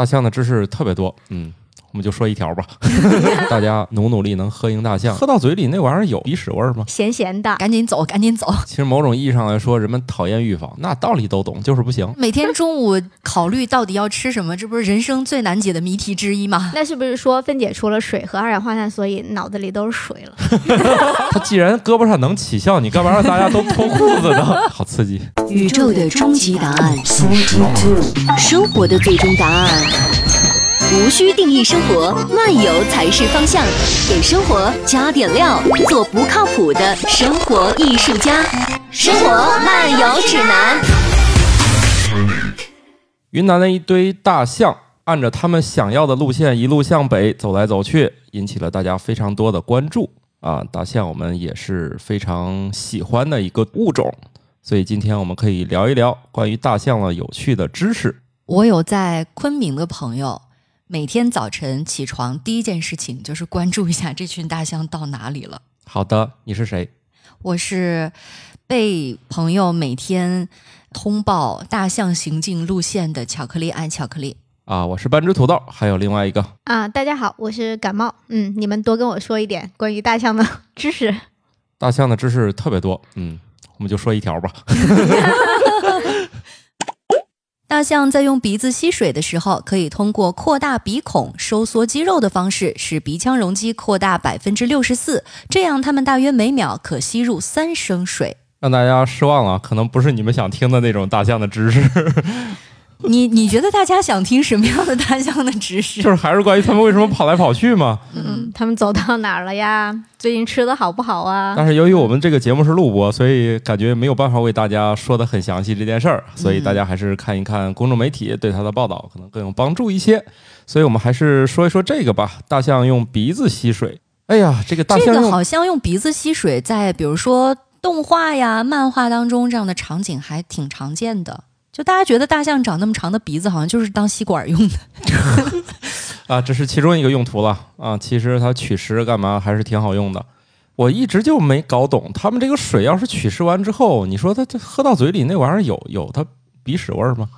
大象的知识特别多，嗯。我们就说一条吧，大家努努力能喝赢大象，喝到嘴里那玩意儿有鼻屎味儿吗？咸咸的，赶紧走，赶紧走。其实某种意义上来说，人们讨厌预防，那道理都懂，就是不行。每天中午考虑到底要吃什么，这不是人生最难解的谜题之一吗？那是不是说分解出了水和二氧化碳，所以脑子里都是水了？他既然胳膊上能起效，你干嘛让大家都脱裤子呢？好刺激！宇宙的终极答案，生活的最终答案。无需定义生活，漫游才是方向。给生活加点料，做不靠谱的生活艺术家。生活漫游指南。云南的一堆大象，按着他们想要的路线一路向北走来走去，引起了大家非常多的关注啊！大象我们也是非常喜欢的一个物种，所以今天我们可以聊一聊关于大象的有趣的知识。我有在昆明的朋友。每天早晨起床第一件事情就是关注一下这群大象到哪里了。好的，你是谁？我是被朋友每天通报大象行进路线的巧克力爱巧克力。啊，我是半只土豆，还有另外一个啊，大家好，我是感冒。嗯，你们多跟我说一点关于大象的知识。大象的知识特别多，嗯，我们就说一条吧。大象在用鼻子吸水的时候，可以通过扩大鼻孔、收缩肌肉的方式，使鼻腔容积扩大百分之六十四。这样，它们大约每秒可吸入三升水。让大家失望了，可能不是你们想听的那种大象的知识。你你觉得大家想听什么样的大象的知识？就是还是关于他们为什么跑来跑去吗？嗯，他们走到哪儿了呀？最近吃的好不好啊？但是由于我们这个节目是录播，所以感觉没有办法为大家说的很详细这件事儿，所以大家还是看一看公众媒体对它的报道，可能更有帮助一些。所以我们还是说一说这个吧。大象用鼻子吸水。哎呀，这个大象这个好像用鼻子吸水，在比如说动画呀、漫画当中这样的场景还挺常见的。就大家觉得大象长那么长的鼻子，好像就是当吸管用的 啊，这是其中一个用途了啊。其实它取食干嘛还是挺好用的。我一直就没搞懂，他们这个水要是取食完之后，你说它这喝到嘴里那玩意儿有有它鼻屎味儿吗？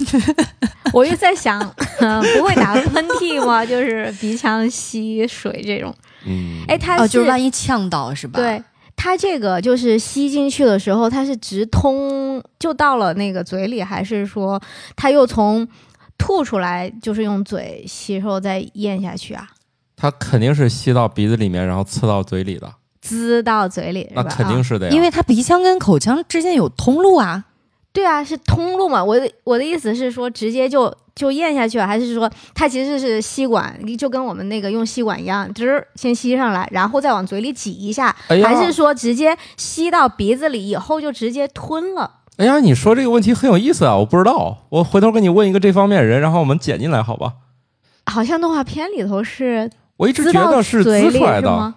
我就在想，不会打喷嚏吗？就是鼻腔吸水这种。嗯，哎，它就是万一呛到是吧？对。它这个就是吸进去的时候，它是直通就到了那个嘴里，还是说它又从吐出来，就是用嘴吸收再咽下去啊？它肯定是吸到鼻子里面，然后刺到嘴里的，滋到嘴里，那肯定是的呀，因为它鼻腔跟口腔之间有通路啊。对啊，是通路嘛？我的我的意思是说，直接就就咽下去了，还是说它其实是吸管，就跟我们那个用吸管一样，直先吸上来，然后再往嘴里挤一下，还是说直接吸到鼻子里以后就直接吞了？哎呀，你说这个问题很有意思啊，我不知道，我回头给你问一个这方面人，然后我们剪进来，好吧？好像动画片里头是，我一直觉得是滋出来的。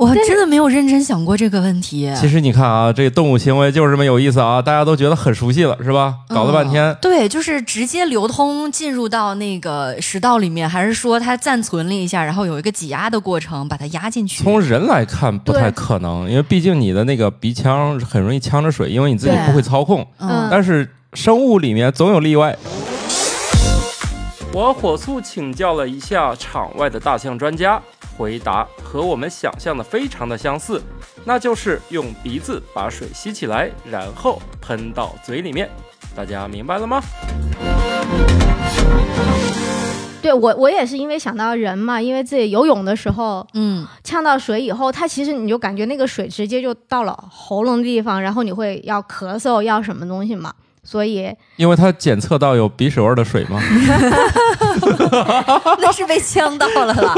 我真的没有认真想过这个问题。其实你看啊，这动物行为就是这么有意思啊，大家都觉得很熟悉了，是吧？搞了半天，对，就是直接流通进入到那个食道里面，还是说它暂存了一下，然后有一个挤压的过程，把它压进去？从人来看不太可能，因为毕竟你的那个鼻腔很容易呛着水，因为你自己不会操控。嗯。但是生物里面总有例外。我火速请教了一下场外的大象专家。回答和我们想象的非常的相似，那就是用鼻子把水吸起来，然后喷到嘴里面。大家明白了吗？对我，我也是因为想到人嘛，因为自己游泳的时候，嗯，呛到水以后，它其实你就感觉那个水直接就到了喉咙的地方，然后你会要咳嗽，要什么东西嘛。所以，因为他检测到有鼻屎味的水吗？那是被呛到了啦。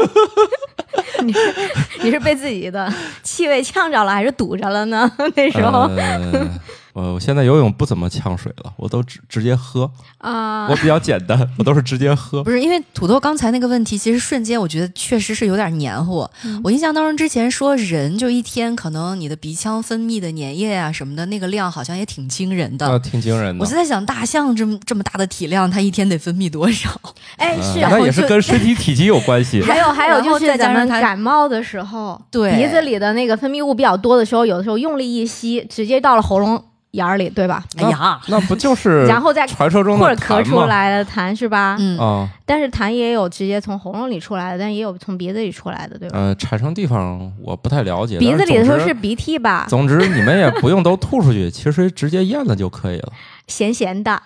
你是你是被自己的气味呛着了，还是堵着了呢？那时候。呃，我现在游泳不怎么呛水了，我都直直接喝啊。我比较简单，我都是直接喝。不是因为土豆刚才那个问题，其实瞬间我觉得确实是有点黏糊。我印象当中之前说人就一天可能你的鼻腔分泌的粘液啊什么的那个量好像也挺惊人的，挺惊人的。我就在想大象这么这么大的体量，它一天得分泌多少？哎，是，那也是跟身体体积有关系。还有还有就是咱们感冒的时候，对鼻子里的那个分泌物比较多的时候，有的时候用力一吸，直接到了喉咙眼儿里，对吧？哎呀，那不就是 然后再传说中的或者咳出？来的痰是吧？嗯，啊，但是痰也有直接从喉咙里出来的，但也有从鼻子里出来的，对吧？呃，产生地方我不太了解。鼻子里的时候是是鼻涕吧，总之你们也不用都吐出去，其实直接咽了就可以了。咸咸的。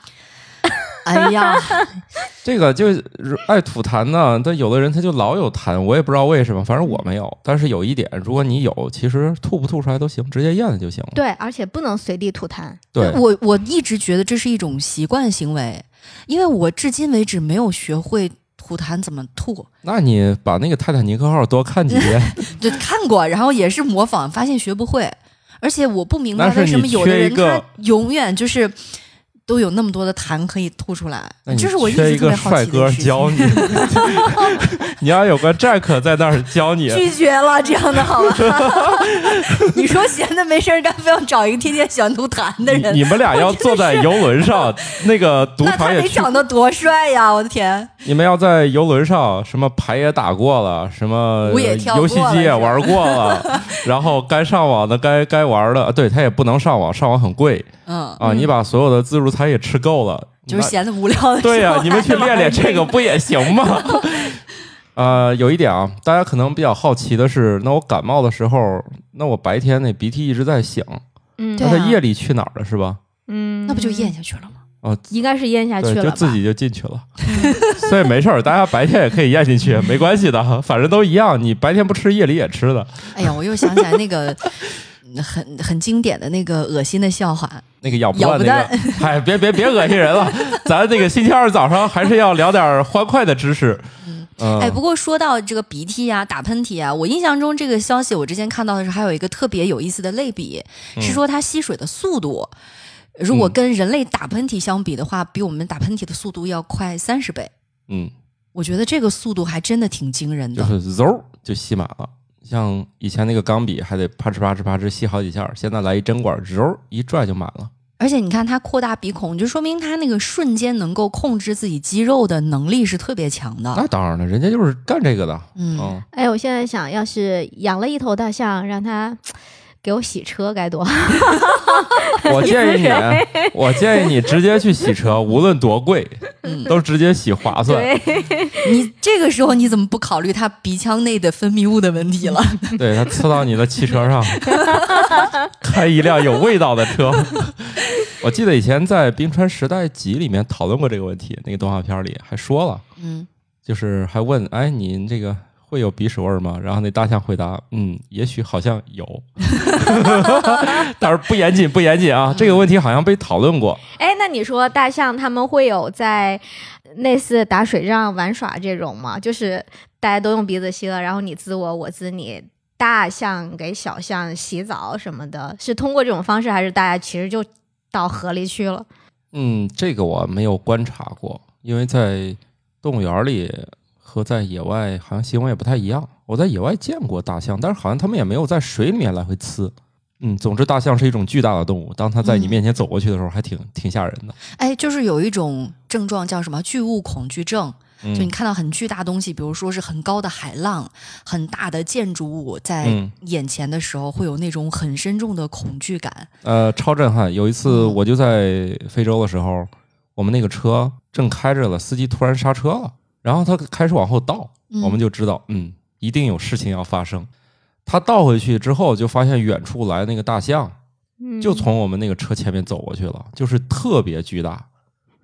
哎呀，这个就是爱吐痰呢，但有的人他就老有痰，我也不知道为什么，反正我没有。但是有一点，如果你有，其实吐不吐出来都行，直接咽了就行了。对，而且不能随地吐痰。对，我我一直觉得这是一种习惯行为，因为我至今为止没有学会吐痰怎么吐，那你把那个泰坦尼克号多看几遍，对看过，然后也是模仿，发现学不会，而且我不明白为什么有的人他永远就是。都有那么多的痰可以吐出来那，你这是我一个直特别好帅哥奇的事情。教你 你要有个 Jack 在那儿教你。拒绝了这样的好吧？你说闲的没事儿干，非要找一个天天喜欢吐痰的人，你们俩要坐在游轮上，那个赌那他得场也去，长得多帅呀！我的天，你们要在游轮上，什么牌也打过了，什么游戏机也玩过了，然后该上网的、该该玩的，对他也不能上网，上网很贵嗯，啊。你把所有的自助餐也吃够了，就是闲的无聊的时候，对呀、你们去练练这个不？也行吗？呃，有一点啊，大家可能比较好奇的是，那我感冒的时候，那我白天那鼻涕一直在响，嗯那它夜里去哪儿了是吧？嗯，那不就咽下去了吗？哦，应该是咽下去，了？就自己就进去了，所以没事儿，大家白天也可以咽进去，没关系的，反正都一样，你白天不吃，夜里也吃的。哎呀，我又想起来那个嗯很很经典的那个恶心的笑话，那个咬不那个，哎，别别别恶心人了，咱这个星期二早上还是要聊点欢快的知识。嗯，哎，不过说到这个鼻涕啊、打喷嚏啊，我印象中这个消息我之前看到的时候还有一个特别有意思的类比，嗯是说它吸水的速度，如果跟人类打喷嚏相比的话，比我们打喷嚏的速度要快三十倍。嗯，我觉得这个速度还真的挺惊人就的。是嗖就吸满了。像以前那个钢笔还得啪哧啪哧啪哧吸好几下，现在来一针管，揉一拽就满了。而且你看它扩大鼻孔，就说明它那个瞬间能够控制自己肌肉的能力是特别强的。那当然了，人家就是干这个的。嗯，嗯，哎，我现在想要是养了一头大象，让它给我洗车该多好。我建议你，我建议你直接去洗车，无论多贵，嗯都直接洗划算。你这个时候你怎么不考虑他鼻腔内的分泌物的问题了？对，他呲到你的汽车上，开一辆有味道的车。我记得以前在《冰川时代集》里面讨论过这个问题，那个动画片里还说了，嗯，就是还问，哎，您这个会有鼻屎味儿吗？然后那大象回答，嗯，也许好像有，但是不严谨，不严谨啊。这个问题好像被讨论过。哎，那你说大象他们会有在类似打水仗玩耍这种吗？就是大家都用鼻子吸了，然后你滋我，我滋你。大象给小象洗澡什么的，是通过这种方式，还是大家其实就到河里去了？嗯，这个我没有观察过，因为在动物园里和在野外好像行为也不太一样。我在野外见过大象，但是好像它们也没有在水里面来回呲。嗯，总之，大象是一种巨大的动物，当它在你嗯面前走过去的时候，还挺挺吓人的。哎，就是有一种症状叫什么巨物恐惧症，就你嗯看到很巨大东西，比如说是很高的海浪、很大的建筑物在嗯眼前的时候，会有那种很深重的恐惧感。呃，超震撼！有一次嗯我就在非洲的时候，我们那个车正开着了，司机突然刹车了，然后他开始往后倒，嗯我们就知道，嗯，一定有事情要发生。他倒回去之后，就发现远处来那个大象，嗯，就从我们那个车前面走过去了，就是特别巨大。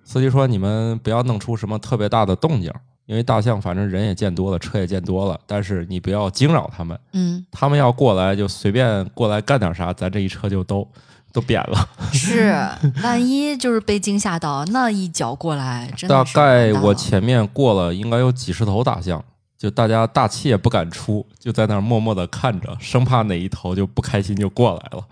司机说：“你们不要弄出什么特别大的动静，因为大象反正人也见多了，车也见多了，但是你不要惊扰他们。嗯，他们要过来就随便过来干点啥，咱这一车就都都扁了。是，万一就是被惊吓到，那一脚过来，真大的大概我前面过了应该有几十头大象，就大家大气也不敢出，就在那儿默默的看着，生怕哪一头就不开心就过来了。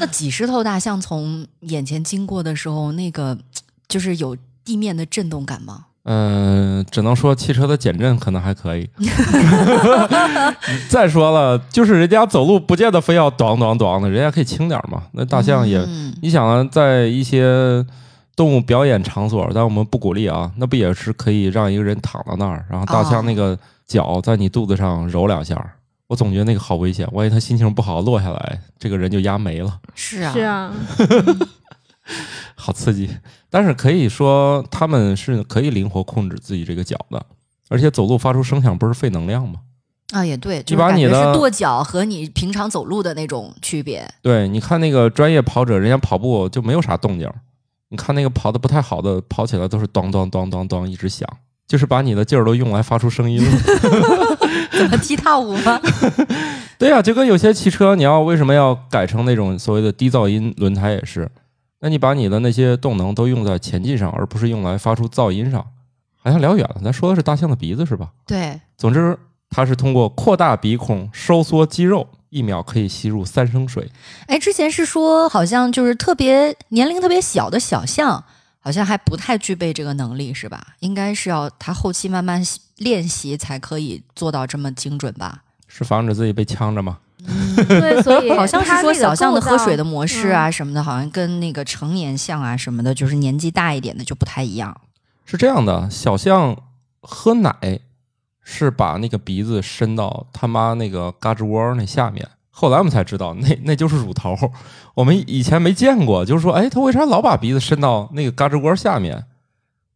那几十头大象从眼前经过的时候，那个就是有地面的震动感吗？嗯、只能说汽车的减震可能还可以。再说了，就是人家走路不见得非要咚咚咚的，人家可以轻点嘛。那大象也，嗯你想啊，在一些动物表演场所，但我们不鼓励啊。那不也是可以让一个人躺到那儿，然后大象那个脚在你肚子上揉两下？我总觉得那个好危险，万一他心情不好落下来，这个人就压没了。是啊，是啊，好刺激。但是可以说他们是可以灵活控制自己这个脚的，而且走路发出声响不是费能量吗？啊，也对，就把你的跺脚和你平常走路的那种区别。对，你看那个专业跑者，人家跑步就没有啥动静。你看那个跑的不太好的，跑起来都是咚咚咚咚咚一直响，就是把你的劲儿都用来发出声音了。怎么踢踏舞吗？对呀，就跟有些汽车，你要为什么要改成那种所谓的低噪音轮胎也是？那你把你的那些动能都用在前进上，而不是用来发出噪音上。好像聊远了，咱说的是大象的鼻子是吧？对，总之。它是通过扩大鼻孔收缩肌肉，一秒可以吸入三升水。哎，之前是说好像就是特别年龄特别小的小象，好像还不太具备这个能力，是吧？应该是要他后期慢慢练习才可以做到这么精准吧？是防止自己被呛着吗？对，所以好像是说小象的喝水的模式啊什么的，好像跟那个成年象啊什么的，就是年纪大一点的就不太一样。是这样的，小象喝奶。是把那个鼻子伸到他妈那个嘎吱窝那下面，后来我们才知道，那那就是乳头。我们以前没见过，就是说，哎，他为啥老把鼻子伸到那个嘎吱窝下面？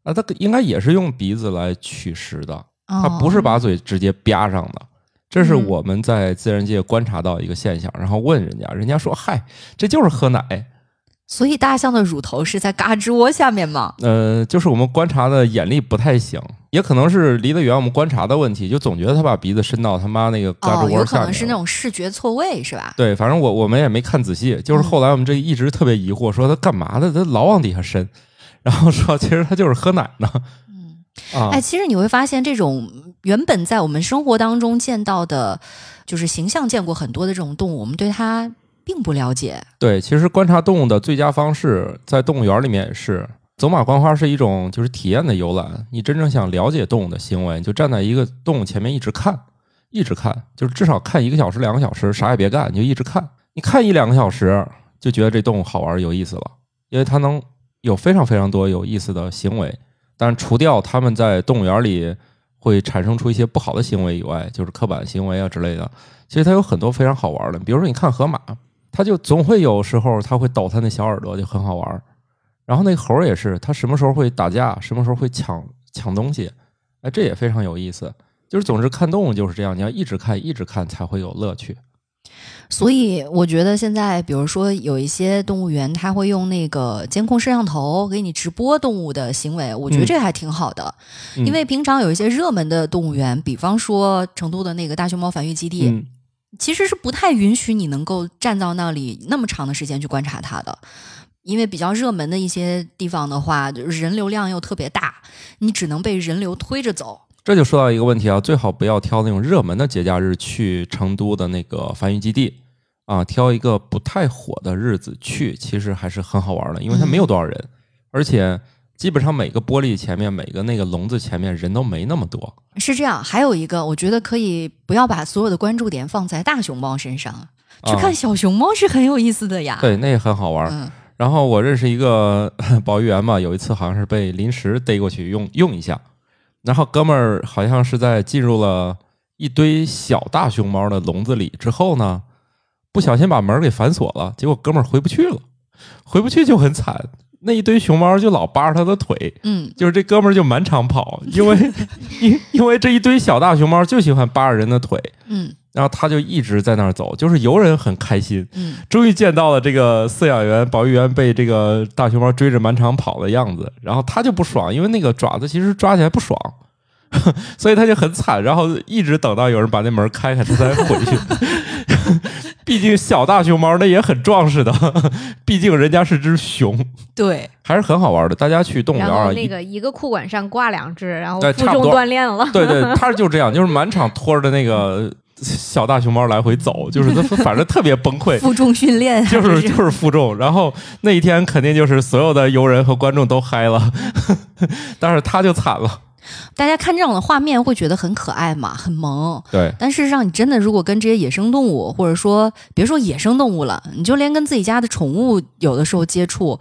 啊，他应该也是用鼻子来取食的，他不是把嘴直接吧上的。这是我们在自然界观察到一个现象，然后问人家，人家说，嗨，这就是喝奶。所以大象的乳头是在嘎吱窝下面吗？呃，就是我们观察的眼力不太行，也可能是离得远，我们观察的问题，就总觉得他把鼻子伸到他妈那个胳肢窝下面。有可能是那种视觉错位，是吧？对，反正我我们也没看仔细，就是后来我们这一直特别疑惑，说他干嘛的？他老往底下伸，然后说其实他就是喝奶呢。嗯啊，哎，其实你会发现，这种原本在我们生活当中见到的，就是形象见过很多的这种动物，我们对它。并不了解。对，其实观察动物的最佳方式，在动物园里面也是走马观花，是一种就是体验的游览。你真正想了解动物的行为，就站在一个动物前面一直看，一直看，就是至少看一个小时、两个小时，啥也别干，你就一直看。你看一两个小时，就觉得这动物好玩、有意思了，因为它能有非常非常多有意思的行为。但除掉他们在动物园里会产生出一些不好的行为以外，就是刻板行为啊之类的，其实它有很多非常好玩的。比如说，你看河马。它就总会有时候它会抖它那小耳朵，就很好玩然后那猴儿也是，它什么时候会打架，什么时候会抢抢东西，哎，这也非常有意思。就是总之看动物就是这样，你要一直看，一直看才会有乐趣。所以我觉得现在，比如说有一些动物园，他会用那个监控摄像头给你直播动物的行为，我觉得这还挺好的。因为平常有一些热门的动物园，比方说成都的那个大熊猫繁育基地。其实是不太允许你能够站到那里那么长的时间去观察它的，因为比较热门的一些地方的话，人流量又特别大，你只能被人流推着走。这就说到一个问题啊，最好不要挑那种热门的节假日去成都的那个繁育基地啊，挑一个不太火的日子去，其实还是很好玩的，因为它没有多少人，而且。基本上每个玻璃前面，每个那个笼子前面人都没那么多。是这样，还有一个，我觉得可以不要把所有的关注点放在大熊猫身上，去看小熊猫是很有意思的呀。对，那也很好玩。然后我认识一个 保育员嘛，有一次好像是被临时逮过去用用一下，然后哥们儿好像是在进入了一堆小大熊猫的笼子里之后呢，不小心把门给反锁了，结果哥们儿回不去了，回不去就很惨。那一堆熊猫就老扒着他的腿，嗯，就是这哥们儿就满场跑，因为 因因为这一堆小大熊猫就喜欢扒着人的腿，嗯，然后他就一直在那儿走，就是游人很开心，嗯，终于见到了这个饲养员、保育员被这个大熊猫追着满场跑的样子，然后他就不爽，因为那个爪子其实抓起来不爽，所以他就很惨，然后一直等到有人把那门开开，他才回去。毕竟小大熊猫那也很壮实的，毕竟人家是只熊，对，还是很好玩的。大家去动物园啊，那个一个裤管上挂两只，然后负重锻炼了。对对，他就这样，就是满场拖着那个小大熊猫来回走，就是他反正特别崩溃。负重训练 就是就是负重，然后那一天肯定就是所有的游人和观众都嗨了，但是他就惨了。大家看这种的画面会觉得很可爱嘛，很萌。对，但事实上你真的如果跟这些野生动物，或者说别说野生动物了，你就连跟自己家的宠物有的时候接触，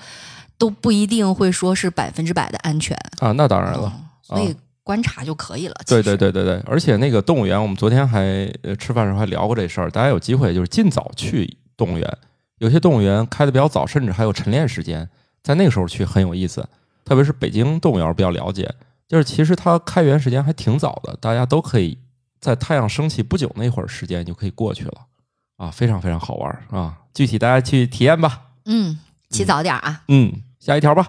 都不一定会说是百分之百的安全啊。那当然了，所以观察就可以了。对对对对对，而且那个动物园，我们昨天还吃饭时候还聊过这事儿。大家有机会就是尽早去动物园，有些动物园开的比较早，甚至还有晨练时间，在那个时候去很有意思。特别是北京动物园比较了解，就是其实它开园时间还挺早的，大家都可以在太阳升起不久那会儿时间就可以过去了。啊，非常非常好玩啊！具体大家去体验吧。嗯，起早点啊。嗯，下一条吧。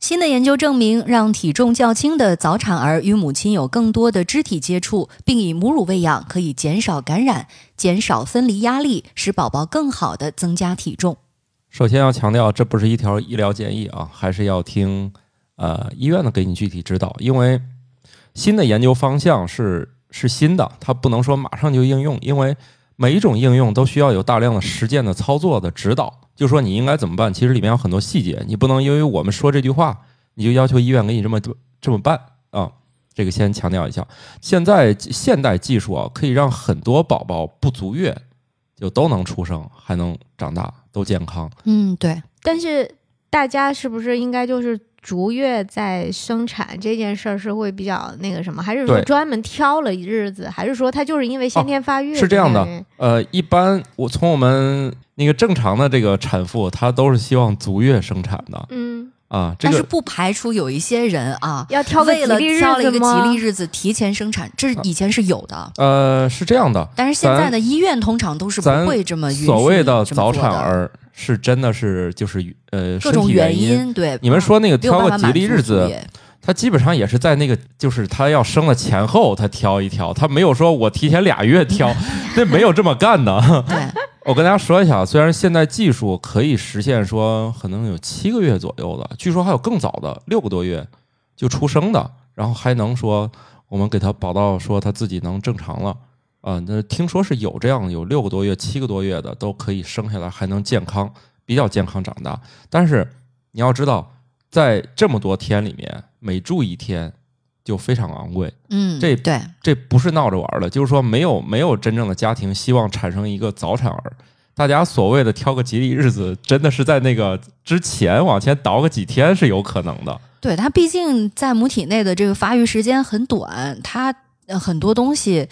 新的研究证明，让体重较轻的早产儿与母亲有更多的肢体接触，并以母乳喂养，可以减少感染、减少分离压力，使宝宝更好的增加体重。首先要强调，这不是一条医疗建议啊，还是要听呃医院的给你具体指导，因为新的研究方向是是新的，它不能说马上就应用，因为。每一种应用都需要有大量的实践的操作的指导，就说你应该怎么办。其实里面有很多细节，你不能因为我们说这句话，你就要求医院给你这么这么办啊。这个先强调一下，现在现代技术啊，可以让很多宝宝不足月就都能出生，还能长大，都健康。嗯，对。但是大家是不是应该就是？逐月在生产这件事儿是会比较那个什么，还是说专门挑了日子，还是说他就是因为先天发育？是这样的，呃，一般我从我们那个正常的这个产妇，她都是希望足月生产的。嗯啊，但是不排除有一些人啊，要挑为了挑了一个吉利日子提前生产，这以前是有的。呃，是这样的，但是现在的医院通常都是不会这么所谓的早产儿。是真的是就是呃各种原因对你们说那个挑个吉利日子，他基本上也是在那个就是他要生了前后他挑一挑，他没有说我提前俩月挑，那没有这么干的。对，我跟大家说一下，虽然现在技术可以实现说可能有七个月左右的，据说还有更早的六个多月就出生的，然后还能说我们给他保到说他自己能正常了。啊，那听说是有这样有六个多月、七个多月的都可以生下来，还能健康，比较健康长大。但是你要知道，在这么多天里面，每住一天就非常昂贵。嗯，这对，这不是闹着玩的，就是说没有没有真正的家庭希望产生一个早产儿。大家所谓的挑个吉利日子，真的是在那个之前往前倒个几天是有可能的。对，它毕竟在母体内的这个发育时间很短，它很多东西。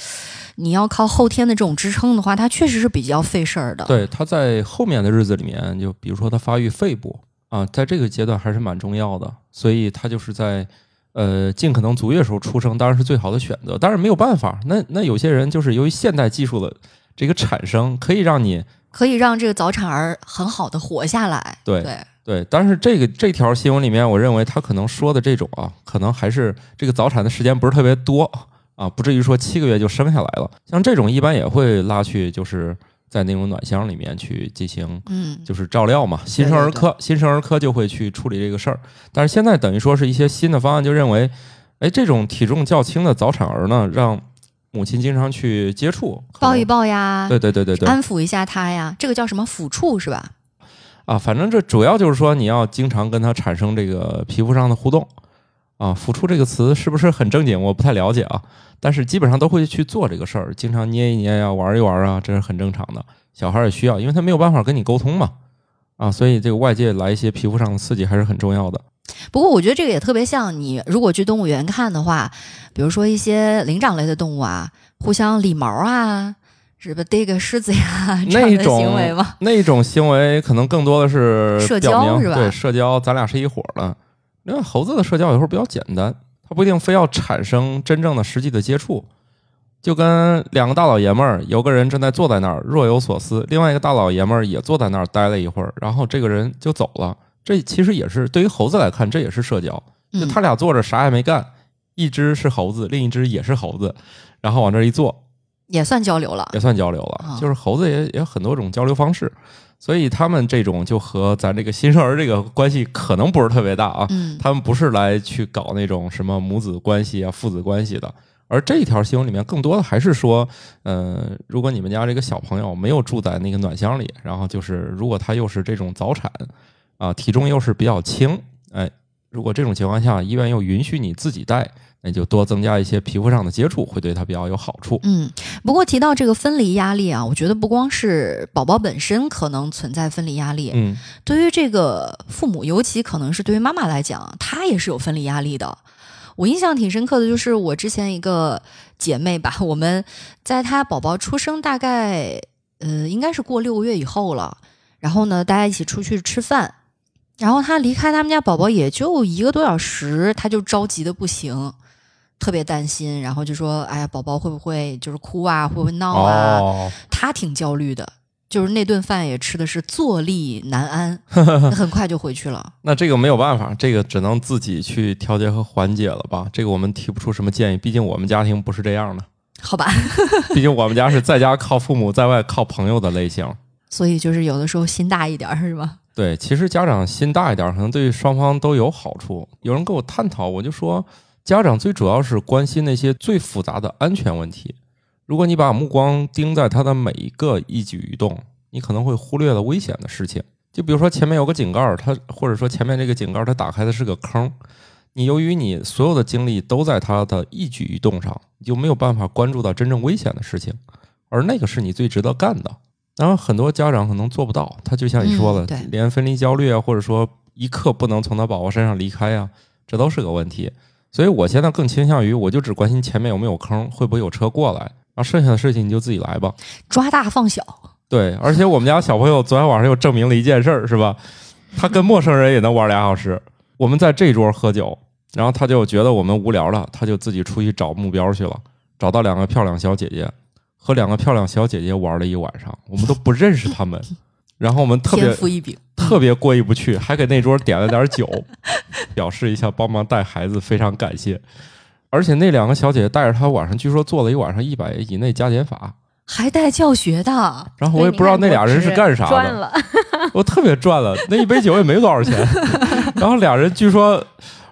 你要靠后天的这种支撑的话，它确实是比较费事儿的。对，它在后面的日子里面，就比如说它发育肺部啊，在这个阶段还是蛮重要的，所以它就是在呃尽可能足月时候出生，当然是最好的选择。但是没有办法，那那有些人就是由于现代技术的这个产生，可以让你可以让这个早产儿很好的活下来。对对对，但是这个这条新闻里面，我认为他可能说的这种啊，可能还是这个早产的时间不是特别多。啊，不至于说七个月就生下来了。像这种一般也会拉去，就是在那种暖箱里面去进行，嗯，就是照料嘛。新生儿科，新生儿科就会去处理这个事儿。但是现在等于说是一些新的方案，就认为，哎，这种体重较轻的早产儿呢，让母亲经常去接触，抱一抱呀，对对对对对，安抚一下他呀，这个叫什么抚触是吧？啊，反正这主要就是说你要经常跟他产生这个皮肤上的互动。啊，抚触这个词是不是很正经？我不太了解啊。但是基本上都会去做这个事儿，经常捏一捏呀，玩一玩啊，这是很正常的。小孩也需要，因为他没有办法跟你沟通嘛，啊，所以这个外界来一些皮肤上的刺激还是很重要的。不过我觉得这个也特别像你如果去动物园看的话，比如说一些灵长类的动物啊，互相理毛啊，是不逮个狮子呀 那种行为吗？那种行为可能更多的是社交是吧？对，社交，咱俩是一伙的。因为猴子的社交有时候比较简单，它不一定非要产生真正的实际的接触，就跟两个大老爷们儿，有个人正在坐在那儿若有所思，另外一个大老爷们儿也坐在那儿待了一会儿，然后这个人就走了。这其实也是对于猴子来看，这也是社交。就他俩坐着啥也没干，一只是猴子，另一只也是猴子，然后往这一坐，也算交流了，也算交流了。就是猴子也也有很多种交流方式。所以他们这种就和咱这个新生儿这个关系可能不是特别大啊，他们不是来去搞那种什么母子关系啊、父子关系的。而这一条新闻里面更多的还是说，呃，如果你们家这个小朋友没有住在那个暖箱里，然后就是如果他又是这种早产啊，体重又是比较轻，哎，如果这种情况下医院又允许你自己带，那就多增加一些皮肤上的接触，会对它比较有好处。嗯，不过提到这个分离压力啊，我觉得不光是宝宝本身可能存在分离压力，嗯，对于这个父母，尤其可能是对于妈妈来讲，她也是有分离压力的。我印象挺深刻的，就是我之前一个姐妹吧，我们在她宝宝出生大概呃应该是过六个月以后了，然后呢，大家一起出去吃饭，然后她离开他们家宝宝也就一个多小时，她就着急的不行。特别担心，然后就说：“哎呀，宝宝会不会就是哭啊？会不会闹啊？”他挺焦虑的，就是那顿饭也吃的是坐立难安，很快就回去了。那这个没有办法，这个只能自己去调节和缓解了吧？这个我们提不出什么建议，毕竟我们家庭不是这样的。好吧，毕竟我们家是在家靠父母，在外靠朋友的类型，所以就是有的时候心大一点，是吧？对，其实家长心大一点，可能对双方都有好处。有人跟我探讨，我就说。家长最主要是关心那些最复杂的安全问题。如果你把目光盯在他的每一个一举一动，你可能会忽略了危险的事情。就比如说前面有个井盖，它或者说前面这个井盖它打开的是个坑，你由于你所有的精力都在他的一举一动上，你就没有办法关注到真正危险的事情，而那个是你最值得干的。当然，很多家长可能做不到，他就像你说的，连分离焦虑啊，或者说一刻不能从他宝宝身上离开啊，这都是个问题。所以我现在更倾向于，我就只关心前面有没有坑，会不会有车过来，然后剩下的事情你就自己来吧，抓大放小。对，而且我们家小朋友昨天晚上又证明了一件事儿，是吧？他跟陌生人也能玩俩小时。我们在这桌喝酒，然后他就觉得我们无聊了，他就自己出去找目标去了，找到两个漂亮小姐姐，和两个漂亮小姐姐玩了一晚上，我们都不认识他们。然后我们特别特别过意不去，还给那桌点了点酒，表示一下帮忙带孩子，非常感谢。而且那两个小姐姐带着他晚上，据说做了一晚上一百以内加减法，还带教学的。然后我也不知道那俩人是干啥的，我特别赚了，那一杯酒也没多少钱。然后俩人据说，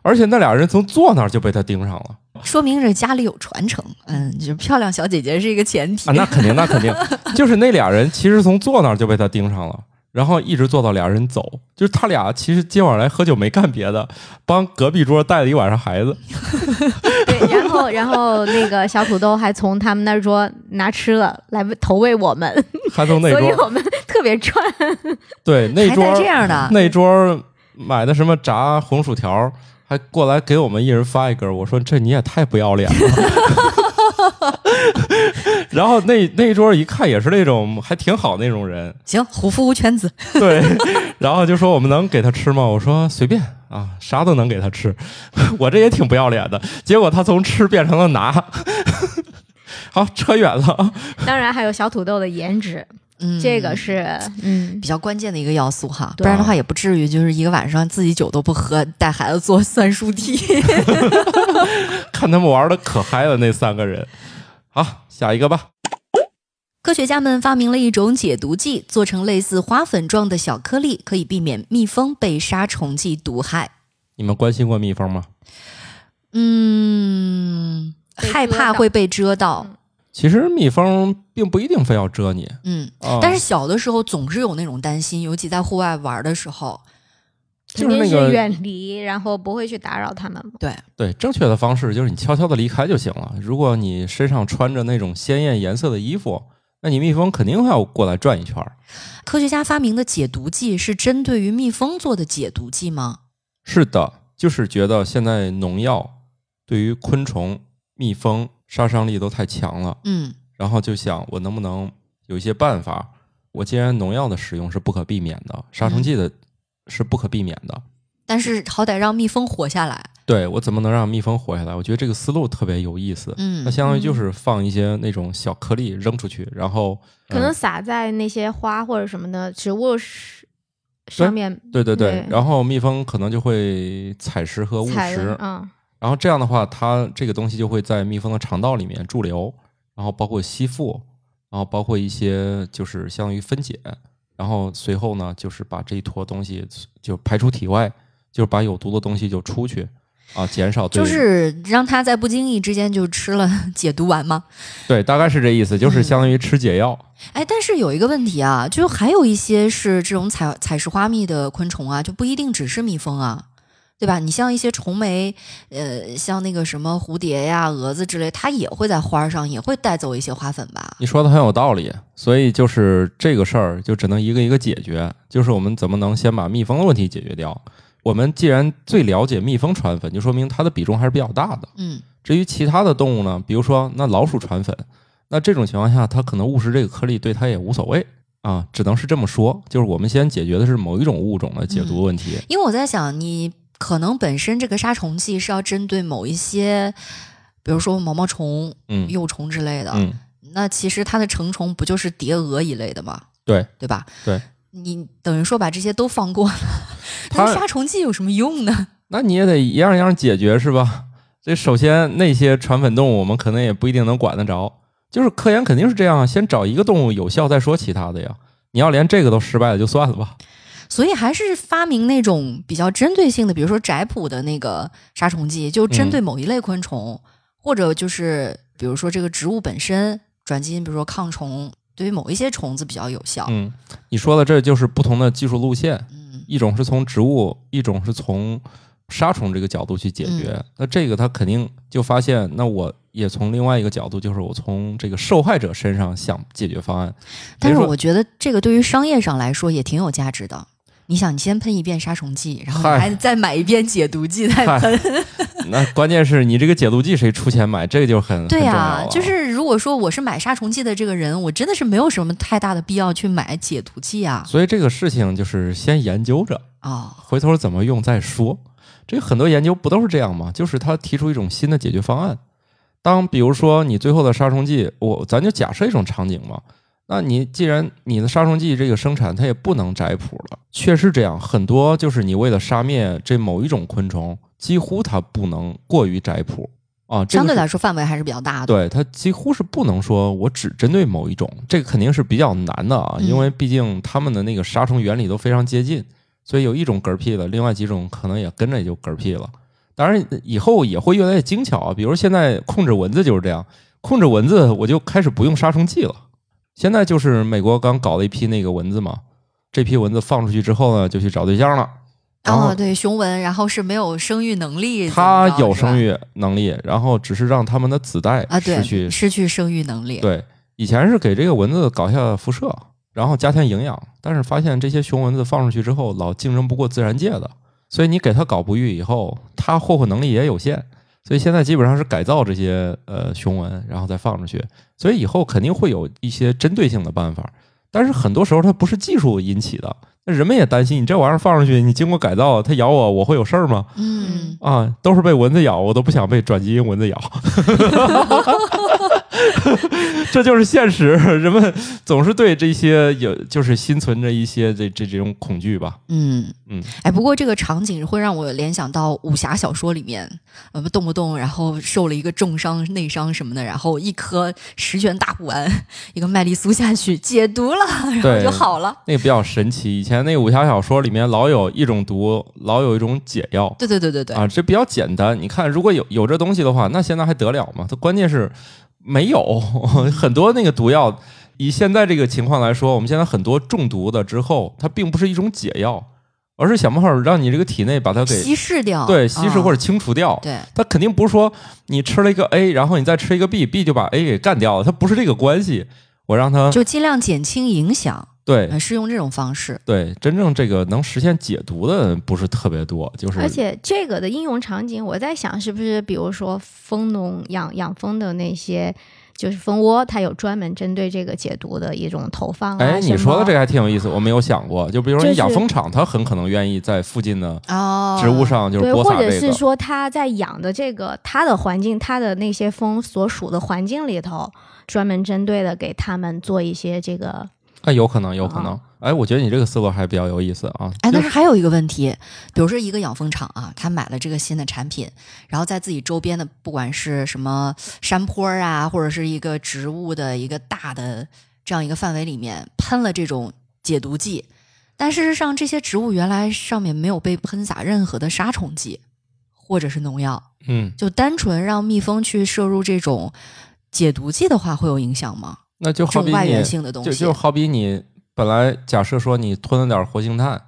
而且那俩人从坐那儿就被他盯上了。说明这家里有传承，嗯，就是漂亮小姐姐是一个前提啊，那肯定，那肯定，就是那俩人其实从坐那儿就被他盯上了，然后一直坐到俩人走，就是他俩其实今晚来喝酒没干别的，帮隔壁桌带了一晚上孩子。对，然后然后那个小土豆还从他们那桌拿吃的来投喂我们，还从那桌，所以我们特别赚。对，那桌这样的，那桌买的什么炸红薯条。还过来给我们一人发一根，我说这你也太不要脸了。然后那那一桌一看也是那种还挺好那种人，行，虎父无犬子。对，然后就说我们能给他吃吗？我说随便啊，啥都能给他吃。我这也挺不要脸的，结果他从吃变成了拿。好，扯远了。当然还有小土豆的颜值。嗯，这个是嗯比较关键的一个要素哈，不然的话也不至于就是一个晚上自己酒都不喝，带孩子做算术题。看他们玩的可嗨了，那三个人。好，下一个吧。科学家们发明了一种解毒剂，做成类似花粉状的小颗粒，可以避免蜜蜂被杀虫剂毒害。你们关心过蜜蜂吗？嗯，害怕会被蛰到。其实蜜蜂并不一定非要蛰你，嗯，但是小的时候总是有那种担心，尤其在户外玩的时候，肯定是远离，然后不会去打扰他们。对对，正确的方式就是你悄悄的离开就行了。如果你身上穿着那种鲜艳颜色的衣服，那你蜜蜂肯定会要过来转一圈。科学家发明的解毒剂是针对于蜜蜂做的解毒剂吗？是的，就是觉得现在农药对于昆虫、蜜蜂。杀伤力都太强了，嗯，然后就想我能不能有一些办法？我既然农药的使用是不可避免的，杀虫剂的是不可避免的，但是好歹让蜜蜂活下来。对我怎么能让蜜蜂活下来？我觉得这个思路特别有意思。嗯，它相当于就是放一些那种小颗粒扔出去，然后可能撒在那些花或者什么的植物上面。对对对，然后蜜蜂可能就会采食和误食。嗯。然后这样的话，它这个东西就会在蜜蜂的肠道里面驻留，然后包括吸附，然后包括一些就是相当于分解，然后随后呢，就是把这一坨东西就排出体外，就是把有毒的东西就出去啊，减少就是让它在不经意之间就吃了 解毒丸吗？对，大概是这意思，就是相当于吃解药。哎，但是有一个问题啊，就还有一些是这种采采食花蜜的昆虫啊，就不一定只是蜜蜂啊。对吧？你像一些虫媒，呃，像那个什么蝴蝶呀、蛾子之类，它也会在花上也会带走一些花粉吧？你说的很有道理，所以就是这个事儿就只能一个一个解决，就是我们怎么能先把蜜蜂的问题解决掉？我们既然最了解蜜蜂传粉，就说明它的比重还是比较大的。嗯，至于其他的动物呢，比如说那老鼠传粉，那这种情况下它可能误食这个颗粒对它也无所谓啊，只能是这么说。就是我们先解决的是某一种物种的解毒问题。因为我在想你。可能本身这个杀虫剂是要针对某一些，比如说毛毛虫、嗯，幼虫之类的。嗯，那其实它的成虫不就是蝶蛾一类的吗？对，对吧？对，你等于说把这些都放过了，那杀虫剂有什么用呢？那你也得一样一样解决是吧？这首先那些传粉动物，我们可能也不一定能管得着。就是科研肯定是这样，先找一个动物有效，再说其他的呀。你要连这个都失败了，就算了吧。所以还是发明那种比较针对性的，比如说窄谱的那个杀虫剂，就针对某一类昆虫，或者就是比如说这个植物本身转基因，比如说抗虫，对于某一些虫子比较有效。嗯，你说的这就是不同的技术路线，嗯，一种是从植物，一种是从杀虫这个角度去解决。那这个他肯定就发现，那我也从另外一个角度，就是我从这个受害者身上想解决方案。但是我觉得这个对于商业上来说也挺有价值的。你想，你先喷一遍杀虫剂，然后还再买一遍解毒剂再喷。那关键是你这个解毒剂谁出钱买？这个就很对呀。就是如果说我是买杀虫剂的这个人，我真的是没有什么太大的必要去买解毒剂啊。所以这个事情就是先研究着啊，回头怎么用再说。这很多研究不都是这样吗？就是他提出一种新的解决方案。当比如说你最后的杀虫剂，我咱就假设一种场景嘛。那你既然你的杀虫剂这个生产它也不能摘谱了，确实这样，很多就是你为了杀灭这某一种昆虫，几乎它不能过于摘谱啊。相对来说范围还是比较大的。对，它几乎是不能说我只针对某一种，这个肯定是比较难的啊，因为毕竟它们的那个杀虫原理都非常接近，所以有一种嗝屁了，另外几种可能也跟着也就嗝屁了。当然以后也会越来越精巧啊，比如现在控制蚊子就是这样，控制蚊子我就开始不用杀虫剂了。现在就是美国刚搞了一批那个蚊子嘛，这批蚊子放出去之后呢，就去找对象了。哦，对，雄蚊，然后是没有生育能力。它有生育能力，然后只是让它们的子代啊，失去失去生育能力。对，以前是给这个蚊子搞下辐射，然后加强营养，但是发现这些雄蚊子放出去之后，老竞争不过自然界的，所以你给它搞不育以后，它霍霍能力也有限。所以现在基本上是改造这些呃雄蚊，然后再放出去。所以以后肯定会有一些针对性的办法，但是很多时候它不是技术引起的，那人们也担心，你这玩意儿放上去，你经过改造，它咬我，我会有事儿吗？嗯啊，都是被蚊子咬，我都不想被转基因蚊子咬。这就是现实，人们总是对这些有，就是心存着一些这这这种恐惧吧。嗯嗯，哎，不过这个场景会让我联想到武侠小说里面，呃，动不动然后受了一个重伤、内伤什么的，然后一颗十全大补丸，一个麦丽素下去解毒了，然后就好了。那个比较神奇，以前那个武侠小说里面老有一种毒，老有一种解药。对对对对对，啊，这比较简单。你看，如果有有这东西的话，那现在还得了吗？它关键是。没有 很多那个毒药，以现在这个情况来说，我们现在很多中毒的之后，它并不是一种解药，而是想办法让你这个体内把它给稀释掉，对，稀释或者清除掉。对，它肯定不是说你吃了一个 A，然后你再吃一个 B，B 就把 A 给干掉了，它不是这个关系。我让它就尽量减轻影响。对，是用这种方式。对，真正这个能实现解毒的不是特别多，就是而且这个的应用场景，我在想是不是比如说蜂农养养蜂的那些。就是蜂窝，它有专门针对这个解毒的一种投放。哎，你说的这个还挺有意思，我没有想过。就比如说你养蜂场，它很可能愿意在附近的植物上就是播撒这个。或者是说它在养的这个它的环境，它的那些蜂所属的环境里头，专门针对的给他们做一些这个。哎，有可能，有可能。哎，我觉得你这个思路还比较有意思啊。哎，但是还有一个问题，比如说一个养蜂场啊，他买了这个新的产品，然后在自己周边的不管是什么山坡啊，或者是一个植物的一个大的这样一个范围里面喷了这种解毒剂，但事实上这些植物原来上面没有被喷洒任何的杀虫剂或者是农药，嗯，就单纯让蜜蜂去摄入这种解毒剂的话，会有影响吗？那就好比你，就就好比你本来假设说你吞了点活性炭，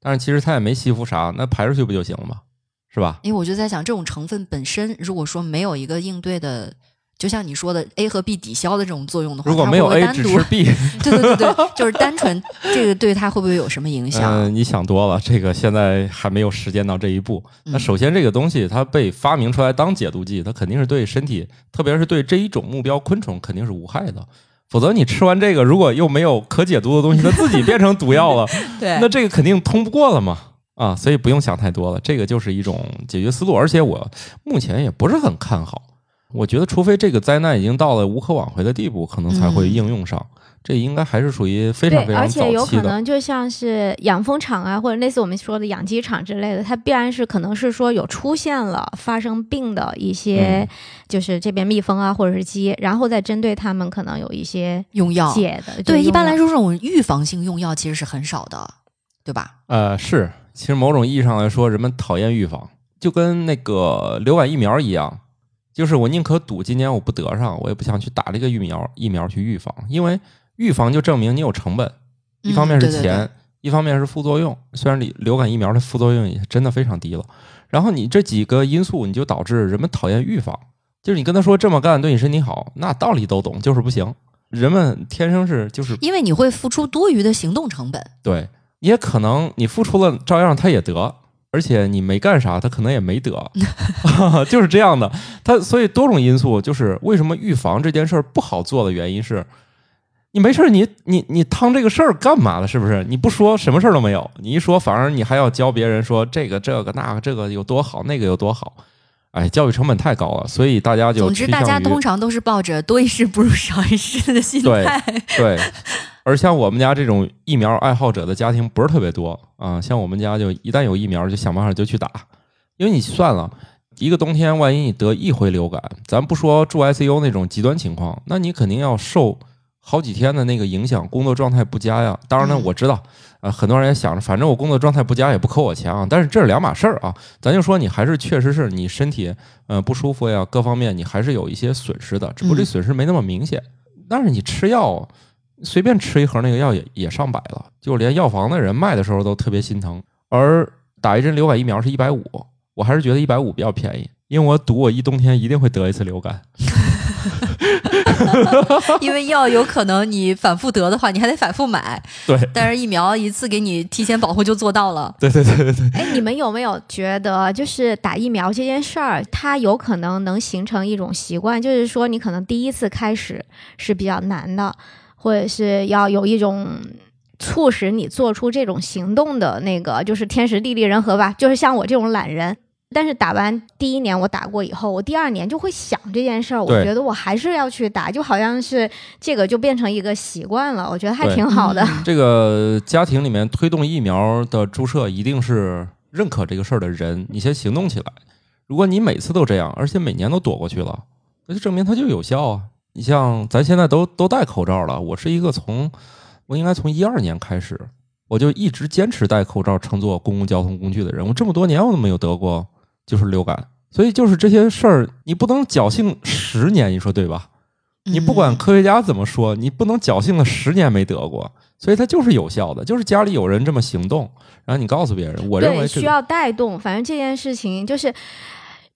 但是其实它也没吸附啥，那排出去不就行了吗？是吧？因为我就在想，这种成分本身，如果说没有一个应对的。就像你说的，A 和 B 抵消的这种作用的话，如果没有 A 只是 B，对对对对，就是单纯 这个对它会不会有什么影响？嗯，你想多了，这个现在还没有实践到这一步。那首先这个东西它被发明出来当解毒剂，它肯定是对身体，特别是对这一种目标昆虫肯定是无害的。否则你吃完这个，如果又没有可解毒的东西，它自己变成毒药了，对，那这个肯定通不过了嘛。啊，所以不用想太多了，这个就是一种解决思路，而且我目前也不是很看好。我觉得，除非这个灾难已经到了无可挽回的地步，可能才会应用上。这应该还是属于非常非常早期的。而且有可能就像是养蜂场啊，或者类似我们说的养鸡场之类的，它必然是可能是说有出现了发生病的一些，就是这边蜜蜂啊，或者是鸡，然后再针对它们可能有一些用药解的。对，一般来说，这种预防性用药其实是很少的，对吧？呃，是。其实某种意义上来说，人们讨厌预防，就跟那个流感疫苗一样。就是我宁可赌今年我不得上，我也不想去打这个疫苗疫苗去预防，因为预防就证明你有成本，一方面是钱，一方面是副作用。虽然流流感疫苗的副作用也真的非常低了，然后你这几个因素你就导致人们讨厌预防。就是你跟他说这么干对你身体好，那道理都懂，就是不行。人们天生是就是因为你会付出多余的行动成本，对，也可能你付出了照样他也得。而且你没干啥，他可能也没得，就是这样的。他所以多种因素，就是为什么预防这件事儿不好做的原因是，你没事儿，你你你趟这个事儿干嘛了？是不是？你不说什么事儿都没有，你一说反而你还要教别人说这个这个那个这个有多好，那个有多好。哎，教育成本太高了，所以大家就总之大家通常都是抱着多一事不如少一事的心态。对。而像我们家这种疫苗爱好者的家庭不是特别多啊，像我们家就一旦有疫苗就想办法就去打，因为你算了一个冬天，万一你得一回流感，咱不说住 ICU 那种极端情况，那你肯定要受好几天的那个影响，工作状态不佳呀。当然呢，我知道啊，很多人也想着，反正我工作状态不佳也不扣我钱啊，但是这是两码事儿啊。咱就说你还是确实是你身体呃不舒服呀，各方面你还是有一些损失的，只不过这损失没那么明显。但是你吃药。随便吃一盒那个药也也上百了，就连药房的人卖的时候都特别心疼。而打一针流感疫苗是一百五，我还是觉得一百五比较便宜，因为我赌我一冬天一定会得一次流感。因为药有可能你反复得的话，你还得反复买。对，但是疫苗一次给你提前保护就做到了。对对对对对。哎，你们有没有觉得，就是打疫苗这件事儿，它有可能能形成一种习惯，就是说你可能第一次开始是比较难的。或者是要有一种促使你做出这种行动的那个，就是天时地利人和吧。就是像我这种懒人，但是打完第一年我打过以后，我第二年就会想这件事儿。我觉得我还是要去打，就好像是这个就变成一个习惯了。我觉得还挺好的。这个家庭里面推动疫苗的注射，一定是认可这个事儿的人，你先行动起来。如果你每次都这样，而且每年都躲过去了，那就证明它就有效啊。你像咱现在都都戴口罩了，我是一个从我应该从一二年开始，我就一直坚持戴口罩乘坐公共交通工具的人，我这么多年我都没有得过就是流感，所以就是这些事儿你不能侥幸十年，你说对吧？你不管科学家怎么说，你不能侥幸了十年没得过，所以它就是有效的，就是家里有人这么行动，然后你告诉别人，我认为需要带动，反正这件事情就是。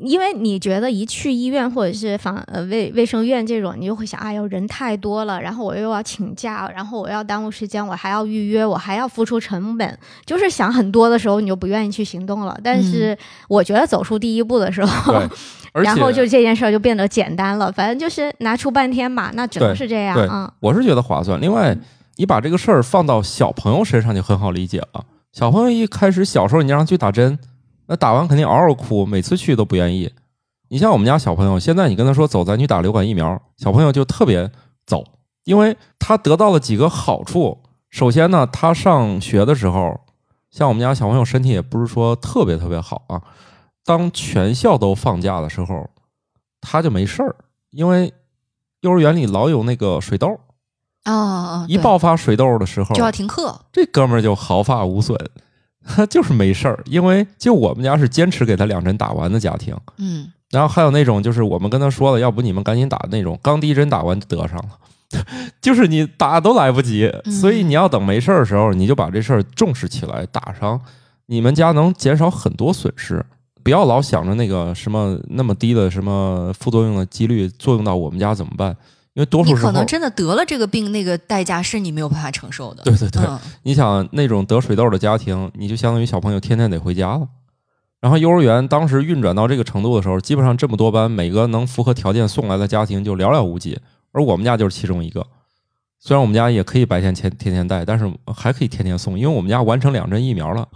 因为你觉得一去医院或者是防呃卫卫生院这种，你就会想，哎呦人太多了，然后我又要请假，然后我要耽误时间，我还要预约，我还要付出成本，就是想很多的时候，你就不愿意去行动了。但是我觉得走出第一步的时候，然后就这件事儿就变得简单了。反正就是拿出半天吧，那只能是这样啊。我是觉得划算。另外，你把这个事儿放到小朋友身上就很好理解了。小朋友一开始小时候，你让他去打针。那打完肯定嗷嗷哭，每次去都不愿意。你像我们家小朋友，现在你跟他说走，咱去打流感疫苗，小朋友就特别走，因为他得到了几个好处。首先呢，他上学的时候，像我们家小朋友身体也不是说特别特别好啊。当全校都放假的时候，他就没事儿，因为幼儿园里老有那个水痘啊，一爆发水痘的时候就要停课，这哥们儿就毫发无损。他 就是没事儿，因为就我们家是坚持给他两针打完的家庭，嗯，然后还有那种就是我们跟他说了，要不你们赶紧打那种，刚第一针打完就得上了，就是你打都来不及，所以你要等没事儿的时候，你就把这事儿重视起来，打上，你们家能减少很多损失。不要老想着那个什么那么低的什么副作用的几率作用到我们家怎么办？因为多数时候可能真的得了这个病，那个代价是你没有办法承受的。对对对，嗯、你想那种得水痘的家庭，你就相当于小朋友天天得回家了。然后幼儿园当时运转到这个程度的时候，基本上这么多班，每个能符合条件送来的家庭就寥寥无几，而我们家就是其中一个。虽然我们家也可以白天天天天带，但是还可以天天送，因为我们家完成两针疫苗了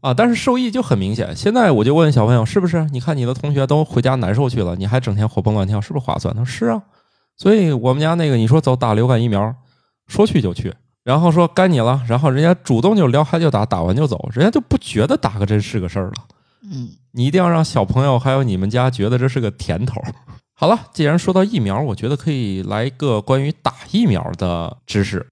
啊。但是受益就很明显。现在我就问小朋友，是不是？你看你的同学都回家难受去了，你还整天活蹦乱跳，是不是划算？他说是啊。所以我们家那个你说走打流感疫苗，说去就去，然后说该你了，然后人家主动就撩开就打，打完就走，人家就不觉得打个针是个事儿了。嗯，你一定要让小朋友还有你们家觉得这是个甜头。好了，既然说到疫苗，我觉得可以来一个关于打疫苗的知识。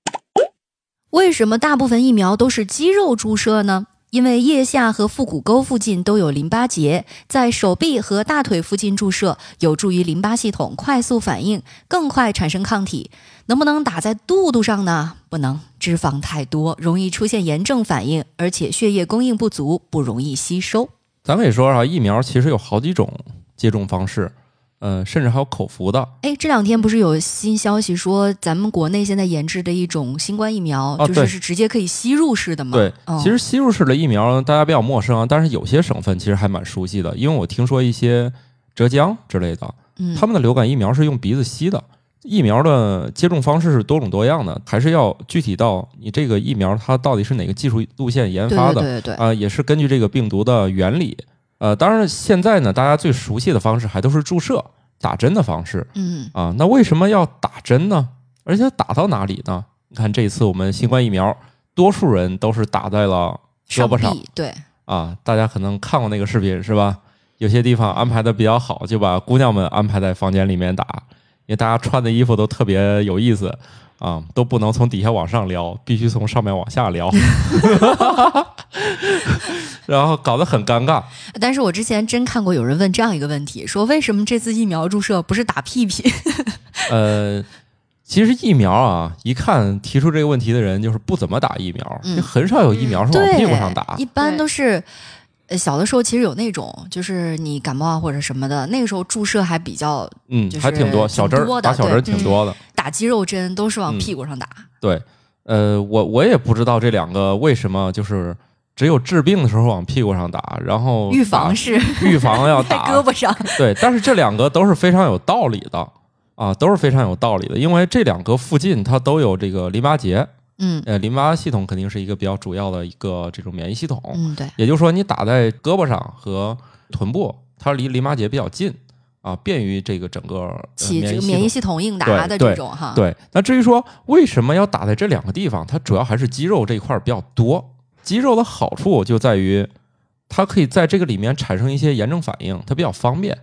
为什么大部分疫苗都是肌肉注射呢？因为腋下和腹股沟附近都有淋巴结，在手臂和大腿附近注射，有助于淋巴系统快速反应，更快产生抗体。能不能打在肚肚上呢？不能，脂肪太多，容易出现炎症反应，而且血液供应不足，不容易吸收。咱们也说啊，疫苗其实有好几种接种方式。嗯，甚至还有口服的。哎，这两天不是有新消息说，咱们国内现在研制的一种新冠疫苗，就是是直接可以吸入式的吗？对，其实吸入式的疫苗大家比较陌生啊，但是有些省份其实还蛮熟悉的，因为我听说一些浙江之类的，他们的流感疫苗是用鼻子吸的。疫苗的接种方式是多种多样的，还是要具体到你这个疫苗它到底是哪个技术路线研发的？对对对啊，也是根据这个病毒的原理。呃，当然现在呢，大家最熟悉的方式还都是注射、打针的方式。嗯啊，那为什么要打针呢？而且打到哪里呢？你看这次我们新冠疫苗，多数人都是打在了胳膊上。对啊，大家可能看过那个视频是吧？有些地方安排的比较好，就把姑娘们安排在房间里面打，因为大家穿的衣服都特别有意思啊，都不能从底下往上撩，必须从上面往下撩。然后搞得很尴尬。但是我之前真看过有人问这样一个问题，说为什么这次疫苗注射不是打屁屁？呃，其实疫苗啊，一看提出这个问题的人就是不怎么打疫苗，嗯很少有疫苗是往屁股上打。一般都是。呃，小的时候其实有那种，就是你感冒啊或者什么的，那个时候注射还比较，嗯，还挺多，小针打小针挺多的，打肌肉针都是往屁股上打。对，呃，我我也不知道这两个为什么就是只有治病的时候往屁股上打，然后预防是预防要 打胳膊上。对，但是这两个都是非常有道理的啊，都是非常有道理的，因为这两个附近它都有这个淋巴结。嗯，呃，淋巴系统肯定是一个比较主要的一个这种免疫系统。嗯，对。也就是说，你打在胳膊上和臀部，它离淋巴结比较近啊，便于这个整个起这个免疫系统应答的这种哈。对。那至于说为什么要打在这两个地方，它主要还是肌肉这一块比较多。肌肉的好处就在于，它可以在这个里面产生一些炎症反应，它比较方便。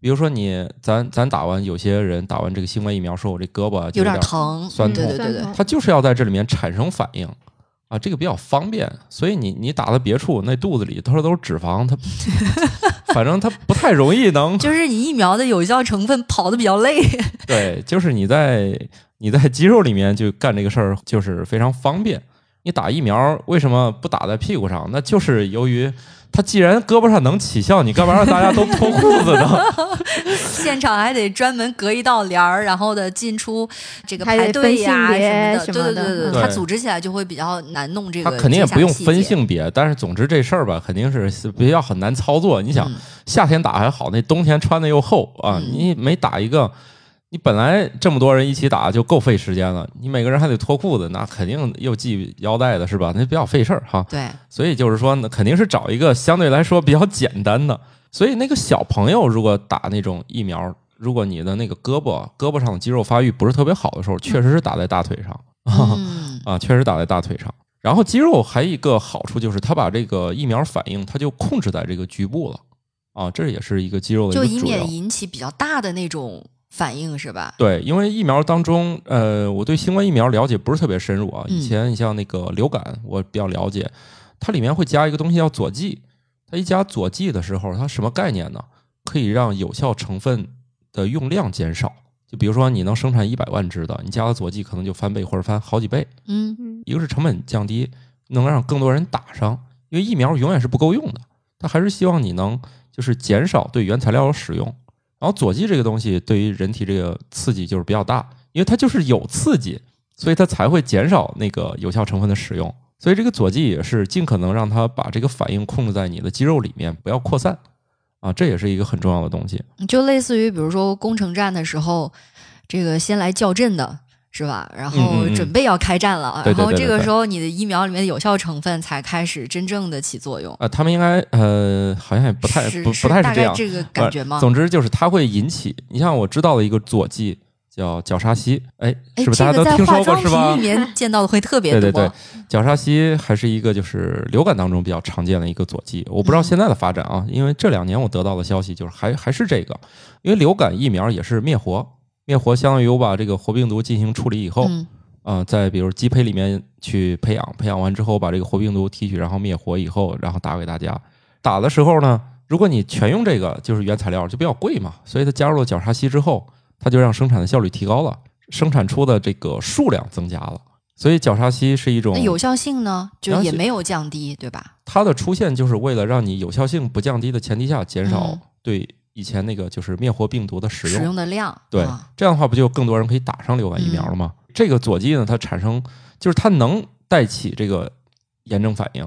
比如说你，咱咱打完，有些人打完这个新冠疫苗，说我这胳膊有点疼、酸痛，对对对对，它就是要在这里面产生反应啊，这个比较方便。所以你你打在别处，那肚子里它说都是脂肪，它 反正它不太容易能，就是你疫苗的有效成分跑的比较累。对，就是你在你在肌肉里面就干这个事儿，就是非常方便。你打疫苗为什么不打在屁股上？那就是由于。他既然胳膊上能起效，你干嘛让大家都脱裤子呢？现场还得专门隔一道帘儿，然后的进出这个排队呀什么的。对对对对，他组织起来就会比较难弄。这个他肯定也不用分性别，但是总之这事儿吧，肯定是比较很难操作。你想，夏天打还好，那冬天穿的又厚啊，你每打一个。你本来这么多人一起打就够费时间了，你每个人还得脱裤子，那肯定又系腰带的是吧？那比较费事儿哈。对，所以就是说，那肯定是找一个相对来说比较简单的。所以那个小朋友如果打那种疫苗，如果你的那个胳膊胳膊上的肌肉发育不是特别好的时候，确实是打在大腿上 啊，确实打在大腿上。然后肌肉还一个好处就是，它把这个疫苗反应，它就控制在这个局部了啊，这也是一个肌肉的就以免引起比较大的那种。反应是吧？对，因为疫苗当中，呃，我对新冠疫苗了解不是特别深入啊。以前你像那个流感，我比较了解，它里面会加一个东西叫佐剂。它一加佐剂的时候，它什么概念呢？可以让有效成分的用量减少。就比如说，你能生产一百万支的，你加了佐剂，可能就翻倍或者翻好几倍。嗯，一个是成本降低，能让更多人打上，因为疫苗永远是不够用的。它还是希望你能就是减少对原材料的使用。然后左剂这个东西对于人体这个刺激就是比较大，因为它就是有刺激，所以它才会减少那个有效成分的使用。所以这个左剂也是尽可能让它把这个反应控制在你的肌肉里面，不要扩散啊，这也是一个很重要的东西。就类似于比如说攻城战的时候，这个先来校阵的。是吧？然后准备要开战了，然后这个时候你的疫苗里面的有效成分才开始真正的起作用。呃，他们应该呃，好像也不太不不太是这样这个感觉吗？总之就是它会引起，你像我知道的一个佐剂叫角鲨烯，哎，是不是大家都听说过是吧？里面见到的会特别多。对对对，角鲨烯还是一个就是流感当中比较常见的一个佐剂。我不知道现在的发展啊，因为这两年我得到的消息就是还还是这个，因为流感疫苗也是灭活，灭活相当于我把这个活病毒进行处理以后。啊，在比如鸡胚里面去培养，培养完之后把这个活病毒提取，然后灭活以后，然后打给大家。打的时候呢，如果你全用这个，就是原材料就比较贵嘛，所以它加入了角鲨烯之后，它就让生产的效率提高了，生产出的这个数量增加了。所以角鲨烯是一种有效性呢，就也没有降低，对吧？它的出现就是为了让你有效性不降低的前提下，减少对以前那个就是灭活病毒的使用使用的量。对，这样的话不就更多人可以打上流感疫苗了吗？这个佐剂呢，它产生就是它能带起这个炎症反应，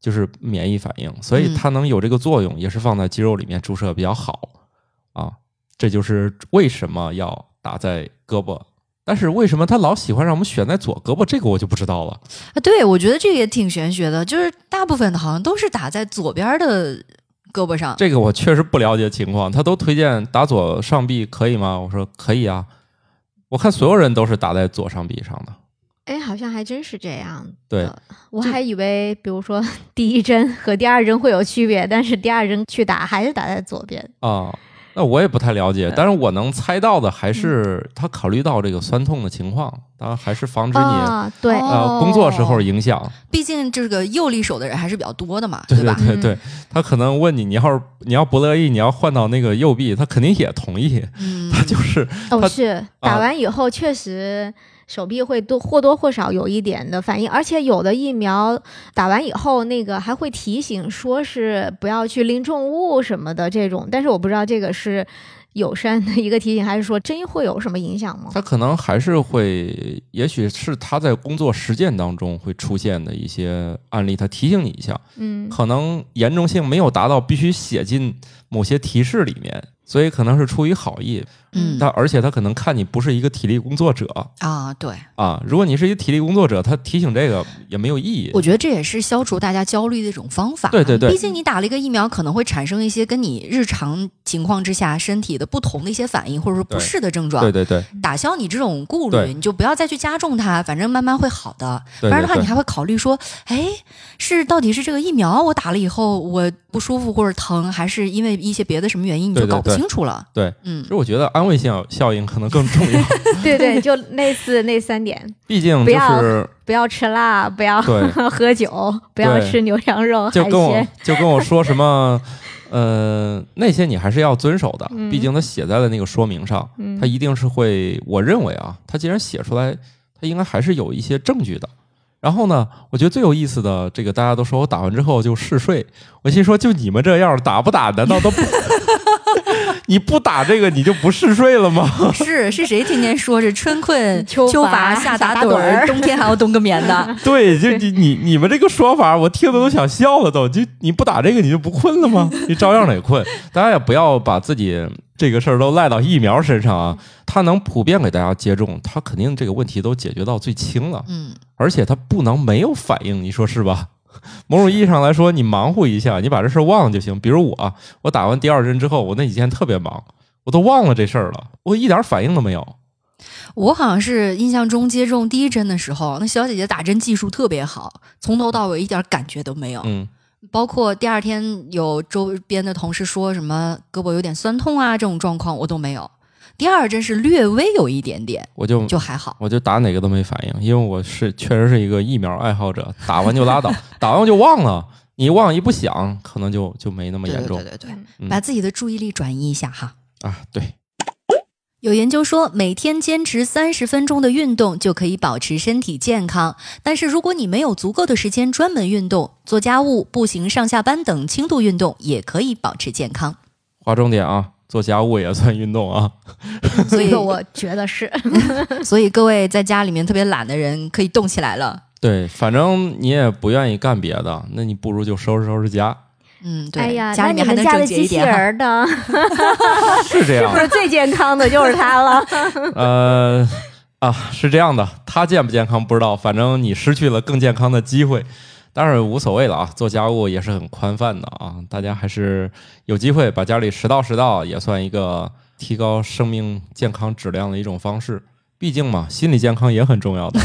就是免疫反应，所以它能有这个作用，也是放在肌肉里面注射比较好啊。这就是为什么要打在胳膊，但是为什么他老喜欢让我们选在左胳膊，这个我就不知道了。啊，对，我觉得这个也挺玄学的，就是大部分的好像都是打在左边的胳膊上。这个我确实不了解情况，他都推荐打左上臂可以吗？我说可以啊。我看所有人都是打在左上臂上的，哎，好像还真是这样。对，我还以为，比如说 第一针和第二针会有区别，但是第二针去打还是打在左边啊。那我也不太了解，但是我能猜到的还是他考虑到这个酸痛的情况，当然还是防止你对呃工作时候影响。毕竟这个右利手的人还是比较多的嘛，对吧？对对，他可能问你，你要是你要不乐意，你要换到那个右臂，他肯定也同意。他就是哦，是打完以后确实。手臂会多或多或少有一点的反应，而且有的疫苗打完以后，那个还会提醒说是不要去拎重物什么的这种，但是我不知道这个是友善的一个提醒，还是说真会有什么影响吗？他可能还是会，也许是他在工作实践当中会出现的一些案例，他提醒你一下，嗯，可能严重性没有达到必须写进某些提示里面。所以可能是出于好意，嗯，但而且他可能看你不是一个体力工作者啊，对啊，如果你是一个体力工作者，他提醒这个也没有意义。我觉得这也是消除大家焦虑的一种方法。对对对，毕竟你打了一个疫苗，可能会产生一些跟你日常情况之下身体的不同的一些反应，或者说不适的症状。对对对，打消你这种顾虑，你就不要再去加重它，反正慢慢会好的。不然的话，你还会考虑说，哎，是到底是这个疫苗我打了以后我不舒服或者疼，还是因为一些别的什么原因，你就搞不清楚了。对，嗯，其实我觉得安慰性效应可能更重要。对对，就类似那三点。毕竟就是不要吃辣，不要 喝酒，不要吃牛羊肉。就跟我就跟我说什么，呃，那些你还是要遵守的。毕竟他写在了那个说明上，他一定是会。我认为啊，他既然写出来，他应该还是有一些证据的。然后呢，我觉得最有意思的这个，大家都说我打完之后就嗜睡。我心说，就你们这样打不打，难道都不？你不打这个，你就不嗜睡了吗？是是谁天天说着春困秋乏夏打盹儿，冬天还要冬个眠的？对，就你你你们这个说法，我听的都想笑了。都就你不打这个，你就不困了吗？你照样得困。大家也不要把自己这个事儿都赖到疫苗身上啊。它能普遍给大家接种，它肯定这个问题都解决到最轻了。嗯，而且它不能没有反应，你说是吧？某种意义上来说，你忙活一下，你把这事儿忘了就行。比如我，我打完第二针之后，我那几天特别忙，我都忘了这事儿了，我一点反应都没有。我好像是印象中接种第一针的时候，那小姐姐打针技术特别好，从头到尾一点感觉都没有。嗯，包括第二天有周边的同事说什么胳膊有点酸痛啊这种状况，我都没有。第二针是略微有一点点，我就就还好，我就打哪个都没反应，因为我是确实是一个疫苗爱好者，打完就拉倒，打完就忘了，你忘一不想，可能就就没那么严重。对对对，把自己的注意力转移一下哈。啊，对。有研究说，每天坚持三十分钟的运动就可以保持身体健康。但是，如果你没有足够的时间专门运动，做家务、步行上下班等轻度运动也可以保持健康。划重点啊，做家务也算运动啊。所以 我觉得是。所以各位在家里面特别懒的人可以动起来了。对，反正你也不愿意干别的，那你不如就收拾收拾家。嗯，对。哎呀，家里面还能家的机器人呢？是这样，是不是最健康的就是它了？呃，啊，是这样的，它健不健康不知道，反正你失去了更健康的机会，当然无所谓了啊。做家务也是很宽泛的啊，大家还是有机会把家里拾到拾到，也算一个提高生命健康质量的一种方式。毕竟嘛，心理健康也很重要的。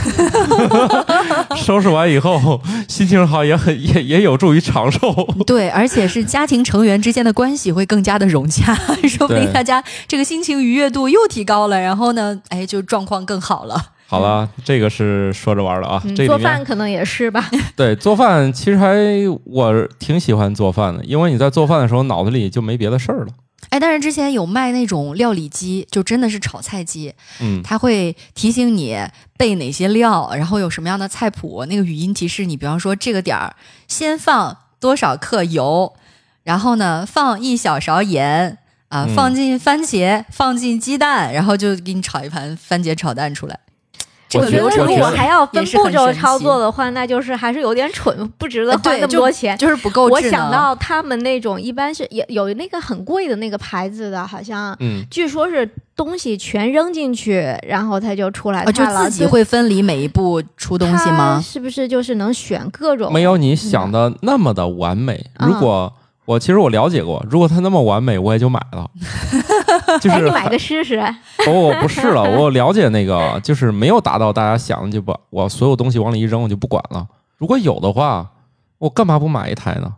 收拾完以后，心情好也很也也有助于长寿。对，而且是家庭成员之间的关系会更加的融洽，说不定大家这个心情愉悦度又提高了，然后呢，哎，就状况更好了。好了，这个是说着玩的啊。这做饭可能也是吧。对，做饭其实还我挺喜欢做饭的，因为你在做饭的时候脑子里就没别的事儿了。哎，但是之前有卖那种料理机，就真的是炒菜机，嗯，它会提醒你备哪些料，然后有什么样的菜谱，那个语音提示你，比方说这个点儿先放多少克油，然后呢放一小勺盐啊，放进番茄，放进鸡蛋，然后就给你炒一盘番茄炒蛋出来。我觉得如果还要分步骤操作的话，那就是还是有点蠢，不值得花那么多钱，就是不够。我想到他们那种一般是也有那个很贵的那个牌子的，好像，嗯，据说是东西全扔进去，然后它就出来就自己会分离每一步出东西吗？是不是就是能选各种？没有你想的那么的完美。如果我其实我了解过，如果它那么完美，我也就买了。就是你买个试试。哦，不是了，我了解那个，就是没有达到大家想的，就把我所有东西往里一扔，我就不管了。如果有的话，我干嘛不买一台呢？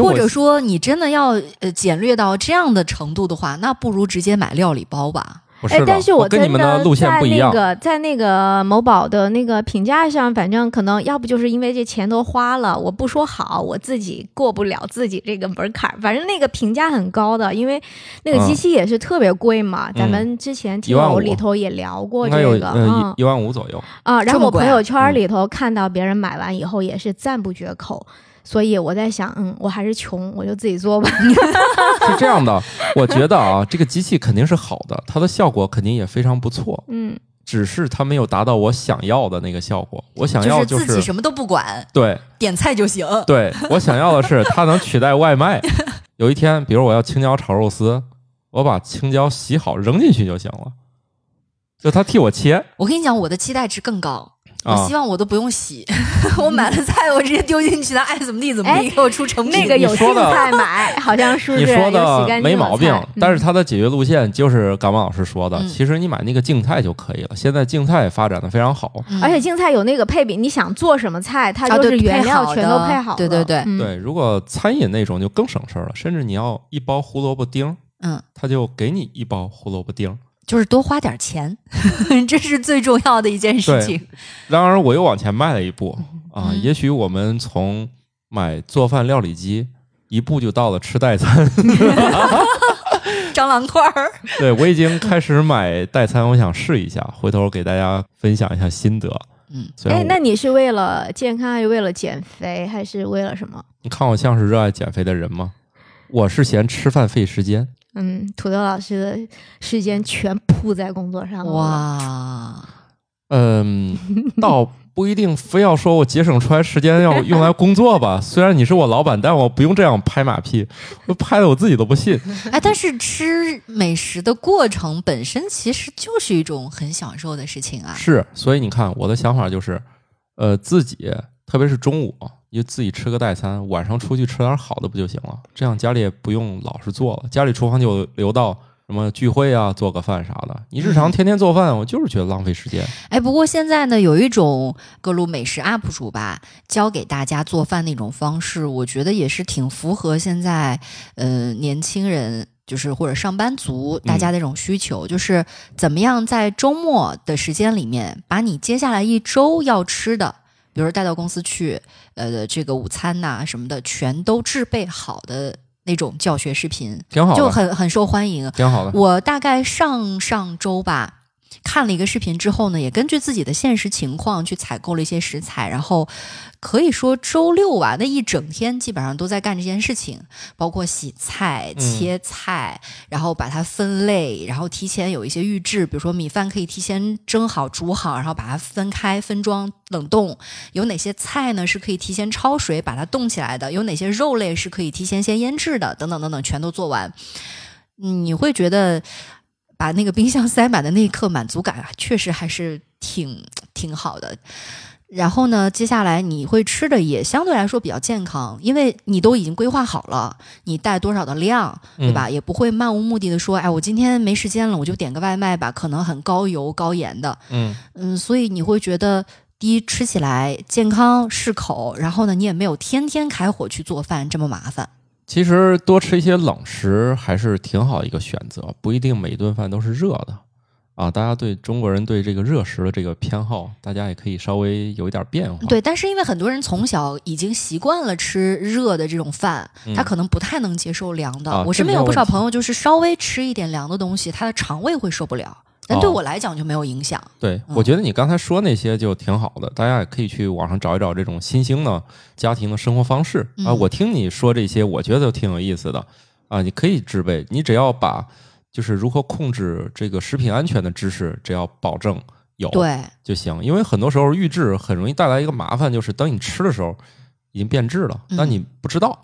或者说，你真的要呃简略到这样的程度的话，那不如直接买料理包吧。哎，但是我跟你们的路线不一样。在那个在那个某宝的那个评价上，反正可能要不就是因为这钱都花了，我不说好，我自己过不了自己这个门槛。反正那个评价很高的，因为那个机器也是特别贵嘛。咱们之前听友里头也聊过这个，嗯，一万五左右啊。然后我朋友圈里头看到别人买完以后也是赞不绝口。所以我在想，嗯，我还是穷，我就自己做吧。是这样的，我觉得啊，这个机器肯定是好的，它的效果肯定也非常不错。嗯，只是它没有达到我想要的那个效果。我想要就是自己什么都不管，对，点菜就行。对我想要的是它能取代外卖。有一天，比如我要青椒炒肉丝，我把青椒洗好扔进去就行了，就它替我切。我跟你讲，我的期待值更高。我希望我都不用洗，我买了菜，我直接丢进去，他爱怎么地怎么地，给我出成品。那个有青菜买，好像是你说的没毛病，但是它的解决路线就是感冒老师说的，其实你买那个净菜就可以了。现在净菜发展的非常好，而且净菜有那个配比，你想做什么菜，它就是原料全都配好。对对对对，如果餐饮那种就更省事儿了，甚至你要一包胡萝卜丁，嗯，他就给你一包胡萝卜丁。就是多花点钱，这是最重要的一件事情。然而，我又往前迈了一步啊！也许我们从买做饭料理机，一步就到了吃代餐。蟑螂块儿。对，我已经开始买代餐，我想试一下，回头给大家分享一下心得。嗯，哎，那你是为了健康，还是为了减肥，还是为了什么？你看我像是热爱减肥的人吗？我是嫌吃饭费时间。嗯，土豆老师的时间全扑在工作上了。哇，嗯，倒不一定非要说我节省出来时间要用来工作吧。虽然你是我老板，但我不用这样拍马屁，我拍的我自己都不信。哎，但是吃美食的过程本身其实就是一种很享受的事情啊。是，所以你看，我的想法就是，呃，自己特别是中午。就自己吃个代餐，晚上出去吃点好的不就行了？这样家里也不用老是做了，家里厨房就留到什么聚会啊，做个饭啥的。你日常天天做饭，我就是觉得浪费时间。哎，不过现在呢，有一种各路美食 UP 主吧，教给大家做饭那种方式，我觉得也是挺符合现在呃年轻人，就是或者上班族大家那种需求，就是怎么样在周末的时间里面，把你接下来一周要吃的。比如带到公司去，呃，这个午餐呐什么的，全都制备好的那种教学视频，挺好的，就很很受欢迎，挺好的。我大概上上周吧。看了一个视频之后呢，也根据自己的现实情况去采购了一些食材，然后可以说周六啊那一整天基本上都在干这件事情，包括洗菜、切菜，然后把它分类，然后提前有一些预制，比如说米饭可以提前蒸好、煮好，然后把它分开分装冷冻。有哪些菜呢是可以提前焯水把它冻起来的？有哪些肉类是可以提前先腌制的？等等等等，全都做完，你会觉得。把那个冰箱塞满的那一刻，满足感啊，确实还是挺挺好的。然后呢，接下来你会吃的也相对来说比较健康，因为你都已经规划好了，你带多少的量，对吧？也不会漫无目的的说，哎，我今天没时间了，我就点个外卖吧，可能很高油高盐的。嗯嗯，所以你会觉得，第一吃起来健康适口，然后呢，你也没有天天开火去做饭这么麻烦。其实多吃一些冷食还是挺好一个选择，不一定每顿饭都是热的啊。大家对中国人对这个热食的这个偏好，大家也可以稍微有一点变化。对，但是因为很多人从小已经习惯了吃热的这种饭，他可能不太能接受凉的。我身边有不少朋友，就是稍微吃一点凉的东西，他的肠胃会受不了。但对我来讲就没有影响。对，我觉得你刚才说那些就挺好的，大家也可以去网上找一找这种新兴的家庭的生活方式啊。我听你说这些，我觉得挺有意思的啊。你可以制备，你只要把就是如何控制这个食品安全的知识，只要保证有对就行。因为很多时候预制很容易带来一个麻烦，就是等你吃的时候已经变质了，但你不知道，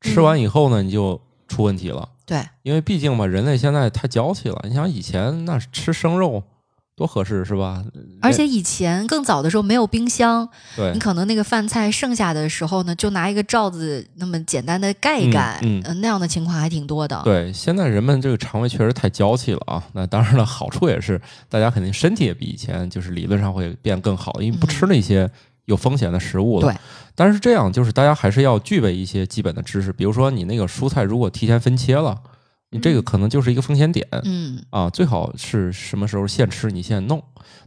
吃完以后呢你就出问题了。对，因为毕竟嘛，人类现在太娇气了。你想以前那吃生肉多合适是吧？而且以前更早的时候没有冰箱，对你可能那个饭菜剩下的时候呢，就拿一个罩子那么简单的盖一盖，嗯，那样的情况还挺多的。对，现在人们这个肠胃确实太娇气了啊。那当然了，好处也是大家肯定身体也比以前就是理论上会变更好，因为不吃那些有风险的食物了。对。但是这样就是大家还是要具备一些基本的知识，比如说你那个蔬菜如果提前分切了，你这个可能就是一个风险点。嗯啊，最好是什么时候现吃你现弄。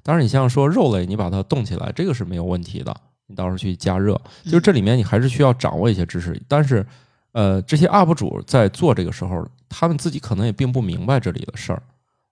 当然，你像说肉类，你把它冻起来，这个是没有问题的。你到时候去加热，就是这里面你还是需要掌握一些知识。但是，呃，这些 UP 主在做这个时候，他们自己可能也并不明白这里的事儿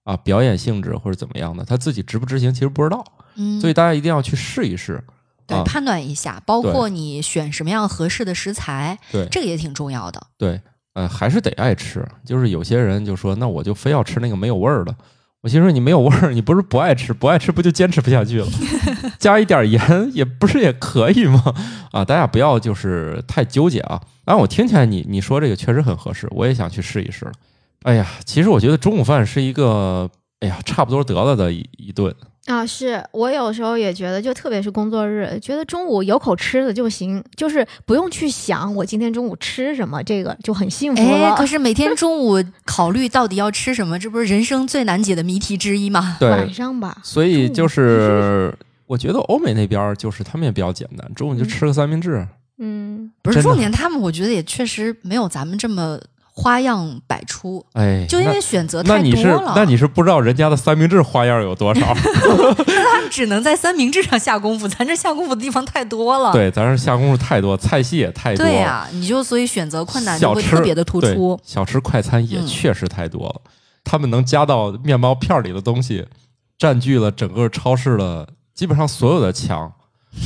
啊，表演性质或者怎么样的，他自己执不执行其实不知道。嗯，所以大家一定要去试一试。对，判断一下，包括你选什么样合适的食材，对，这个也挺重要的。对，呃，还是得爱吃。就是有些人就说，那我就非要吃那个没有味儿的。我心说，你没有味儿，你不是不爱吃，不爱吃不就坚持不下去了？加一点盐也不是也可以吗？啊，大家不要就是太纠结啊。啊，我听起来你你说这个确实很合适，我也想去试一试了。哎呀，其实我觉得中午饭是一个，哎呀，差不多得了的一一顿。啊，是我有时候也觉得，就特别是工作日，觉得中午有口吃的就行，就是不用去想我今天中午吃什么，这个就很幸福了。可是每天 中午考虑到底要吃什么，这不是人生最难解的谜题之一吗？对，晚上吧。所以就是，我觉得欧美那边就是他们也比较简单，中午就吃个三明治。嗯，不是重点，他们我觉得也确实没有咱们这么。花样百出，哎，就因为选择太多了。那你是不知道人家的三明治花样有多少？那他们只能在三明治上下功夫，咱这下功夫的地方太多了。对，咱这下功夫太多，菜系也太多。对呀，你就所以选择困难就会特别的突出。小吃快餐也确实太多了，他们能加到面包片里的东西，占据了整个超市的基本上所有的墙，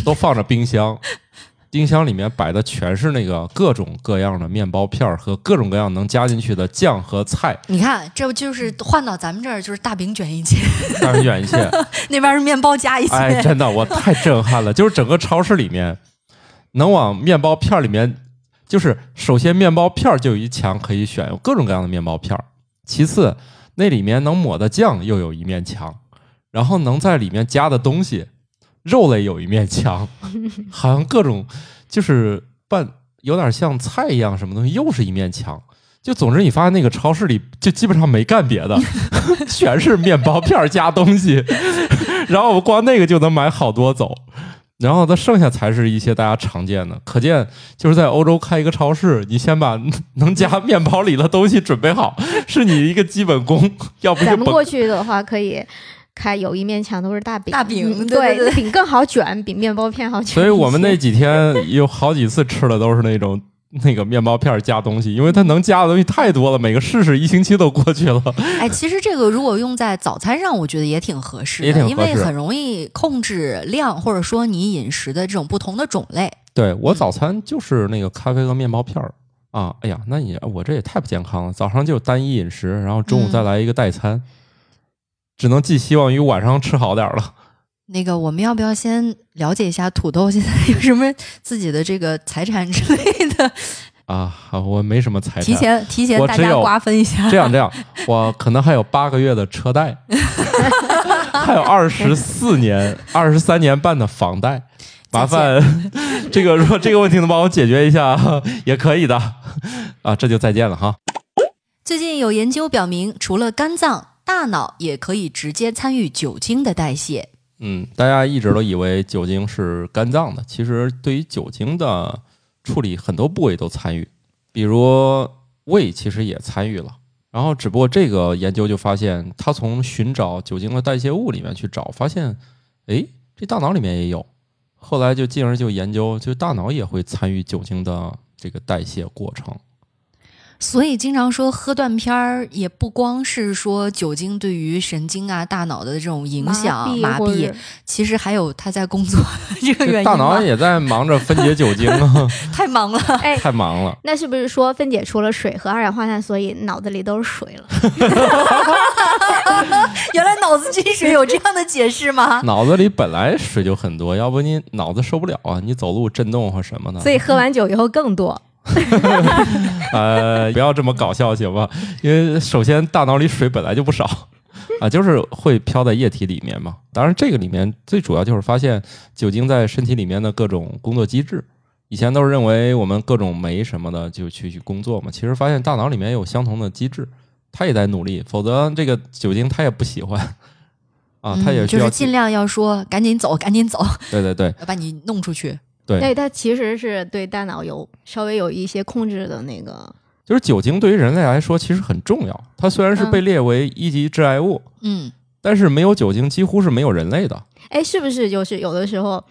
都放着冰箱。冰箱里面摆的全是那个各种各样的面包片和各种各样能加进去的酱和菜。你看，这不就是换到咱们这儿就是大饼卷一切，大饼卷一切，那边是面包加一切。哎，真的，我太震撼了！就是整个超市里面，能往面包片里面，就是首先面包片就有一墙可以选，有各种各样的面包片其次，那里面能抹的酱又有一面墙，然后能在里面加的东西。肉类有一面墙，好像各种就是拌有点像菜一样，什么东西又是一面墙。就总之，你发现那个超市里就基本上没干别的，全是面包片加东西。然后我光那个就能买好多走，然后它剩下才是一些大家常见的。可见就是在欧洲开一个超市，你先把能加面包里的东西准备好，是你一个基本功。要不咱们过去的话可以。开有一面墙都是大饼，大饼对对饼更好卷，比面包片好卷。所以我们那几天有好几次吃的都是那种那个面包片加东西，因为它能加的东西太多了，每个试试一星期都过去了。哎，其实这个如果用在早餐上，我觉得也挺合适的，因为很容易控制量，或者说你饮食的这种不同的种类。对我早餐就是那个咖啡和面包片儿啊。哎呀，那你我这也太不健康了，早上就单一饮食，然后中午再来一个代餐，只能寄希望于晚上吃好点了。那个，我们要不要先了解一下土豆现在有什么自己的这个财产之类的？啊，好我没什么财产，提前提前大家瓜分一下。这样这样，我可能还有八个月的车贷，还有二十四年、二十三年半的房贷。麻烦 这个，如果这个问题能帮我解决一下，也可以的。啊，这就再见了哈。最近有研究表明，除了肝脏，大脑也可以直接参与酒精的代谢。嗯，大家一直都以为酒精是肝脏的，其实对于酒精的处理，很多部位都参与，比如胃其实也参与了。然后，只不过这个研究就发现，他从寻找酒精的代谢物里面去找，发现，哎，这大脑里面也有。后来就进而就研究，就大脑也会参与酒精的这个代谢过程。所以经常说喝断片儿，也不光是说酒精对于神经啊、大脑的这种影响麻痹，其实还有他在工作这个原因。大脑也在忙着分解酒精啊，太忙了，哎，太忙了。那是不是说分解出了水和二氧化碳，所以脑子里都是水了？原来脑子进水有这样的解释吗？脑子里本来水就很多，要不你脑子受不了啊，你走路震动或什么的。所以喝完酒以后更多。呃，不要这么搞笑行吧？因为首先大脑里水本来就不少 啊，就是会飘在液体里面嘛。当然，这个里面最主要就是发现酒精在身体里面的各种工作机制。以前都是认为我们各种酶什么的就去去工作嘛，其实发现大脑里面有相同的机制，它也在努力，否则这个酒精它也不喜欢 啊，它也需要尽量要说赶紧走，赶紧走。对对对，要把你弄出去。对，它其实是对大脑有稍微有一些控制的那个。就是酒精对于人类来说其实很重要，它虽然是被列为一级致癌物，嗯，但是没有酒精几乎是没有人类的。哎，是不是就是有的时候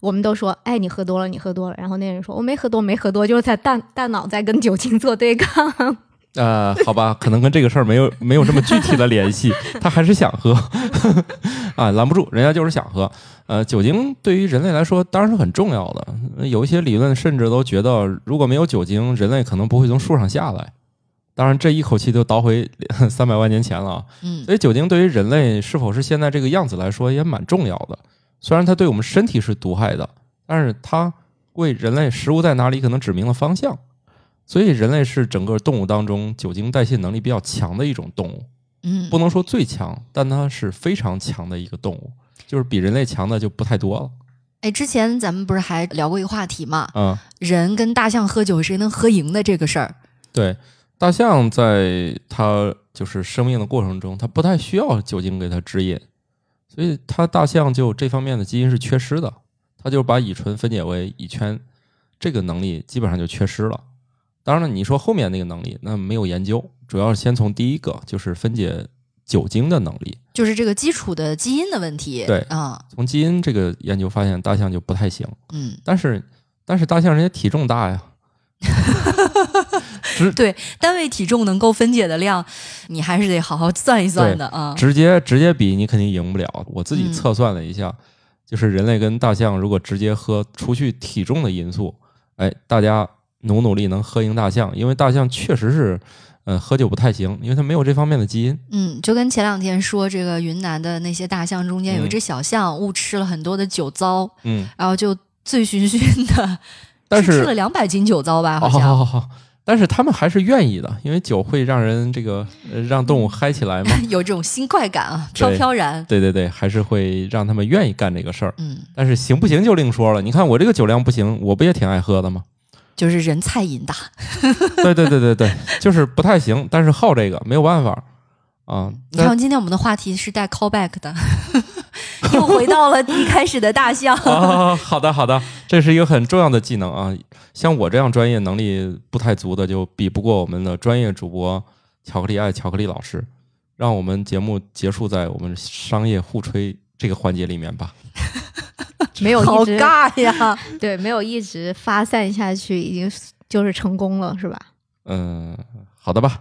我们都说，哎，你喝多了，你喝多了，然后那人说我没喝多，没喝多，就是在大大脑在跟酒精做对抗。呃，好吧，可能跟这个事儿没有 没有这么具体的联系，他还是想喝 啊，拦不住，人家就是想喝。呃，酒精对于人类来说当然是很重要的，有一些理论甚至都觉得，如果没有酒精，人类可能不会从树上下来。当然，这一口气就倒回三百万年前了。嗯，所以酒精对于人类是否是现在这个样子来说也蛮重要的。虽然它对我们身体是毒害的，但是它为人类食物在哪里可能指明了方向。所以，人类是整个动物当中酒精代谢能力比较强的一种动物。嗯，不能说最强，但它是非常强的一个动物，就是比人类强的就不太多了。哎，之前咱们不是还聊过一个话题嘛？嗯，人跟大象喝酒谁能喝赢的这个事儿。对，大象在它就是生命的过程中，它不太需要酒精给它指引，所以它大象就这方面的基因是缺失的，它就把乙醇分解为乙醛，这个能力基本上就缺失了。当然了，你说后面那个能力，那没有研究，主要是先从第一个，就是分解酒精的能力，就是这个基础的基因的问题。对啊，从基因这个研究发现，大象就不太行。嗯，但是但是大象人家体重大呀，直对单位体重能够分解的量，你还是得好好算一算的啊。直接直接比你肯定赢不了。我自己测算了一下，就是人类跟大象如果直接喝，除去体重的因素，哎，大家。努努力能喝赢大象，因为大象确实是，呃，喝酒不太行，因为它没有这方面的基因。嗯，就跟前两天说，这个云南的那些大象中间有一只小象误吃了很多的酒糟，嗯，然后就醉醺醺的，但是吃了两百斤酒糟吧，好像。好好好，但是他们还是愿意的，因为酒会让人这个让动物嗨起来嘛，有这种新快感啊，飘飘然。对对对，还是会让他们愿意干这个事儿。嗯，但是行不行就另说了。你看我这个酒量不行，我不也挺爱喝的吗？就是人菜瘾大，对对对对对，就是不太行，但是好这个没有办法啊。你看，今天我们的话题是带 callback 的，又回到了一开始的大象。好的好的，这是一个很重要的技能啊。像我这样专业能力不太足的，就比不过我们的专业主播巧克力爱巧克力老师。让我们节目结束在我们商业互吹这个环节里面吧。没有好尬呀，对，没有一直发散下去，已经就是成功了，是吧？嗯，好的吧。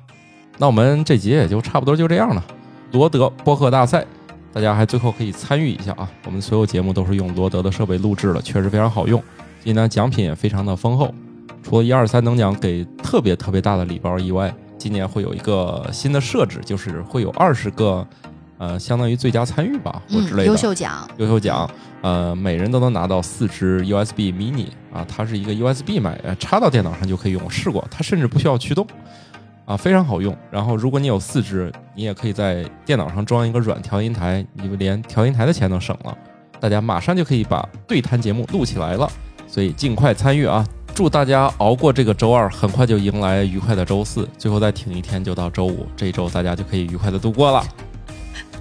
那我们这集也就差不多就这样了。罗德播客大赛，大家还最后可以参与一下啊！我们所有节目都是用罗德的设备录制的，确实非常好用。今年奖品也非常的丰厚，除了一二三等奖给特别特别大的礼包以外，今年会有一个新的设置，就是会有二十个。呃，相当于最佳参与吧，或之类的优秀奖。优秀奖，呃，每人都能拿到四支 USB Mini 啊，它是一个 USB 买插到电脑上就可以用，试过，它甚至不需要驱动，啊，非常好用。然后，如果你有四支，你也可以在电脑上装一个软调音台，你们连调音台的钱都省了，大家马上就可以把对谈节目录起来了。所以尽快参与啊！祝大家熬过这个周二，很快就迎来愉快的周四，最后再挺一天就到周五，这一周大家就可以愉快的度过了。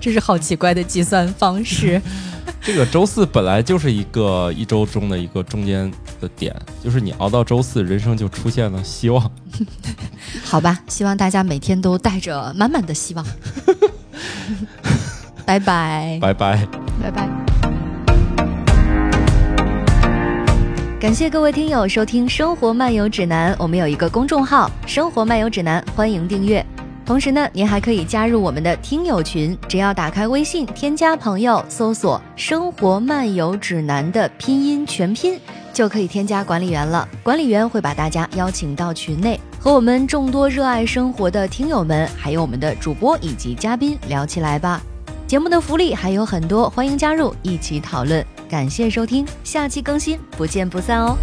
这是好奇怪的计算方式。这个周四本来就是一个一周中的一个中间的点，就是你熬到周四，人生就出现了希望。好吧，希望大家每天都带着满满的希望。拜拜，拜拜，拜拜。感谢各位听友收听《生活漫游指南》，我们有一个公众号《生活漫游指南》，欢迎订阅。同时呢，您还可以加入我们的听友群，只要打开微信添加朋友，搜索“生活漫游指南”的拼音全拼，就可以添加管理员了。管理员会把大家邀请到群内，和我们众多热爱生活的听友们，还有我们的主播以及嘉宾聊起来吧。节目的福利还有很多，欢迎加入一起讨论。感谢收听，下期更新，不见不散哦。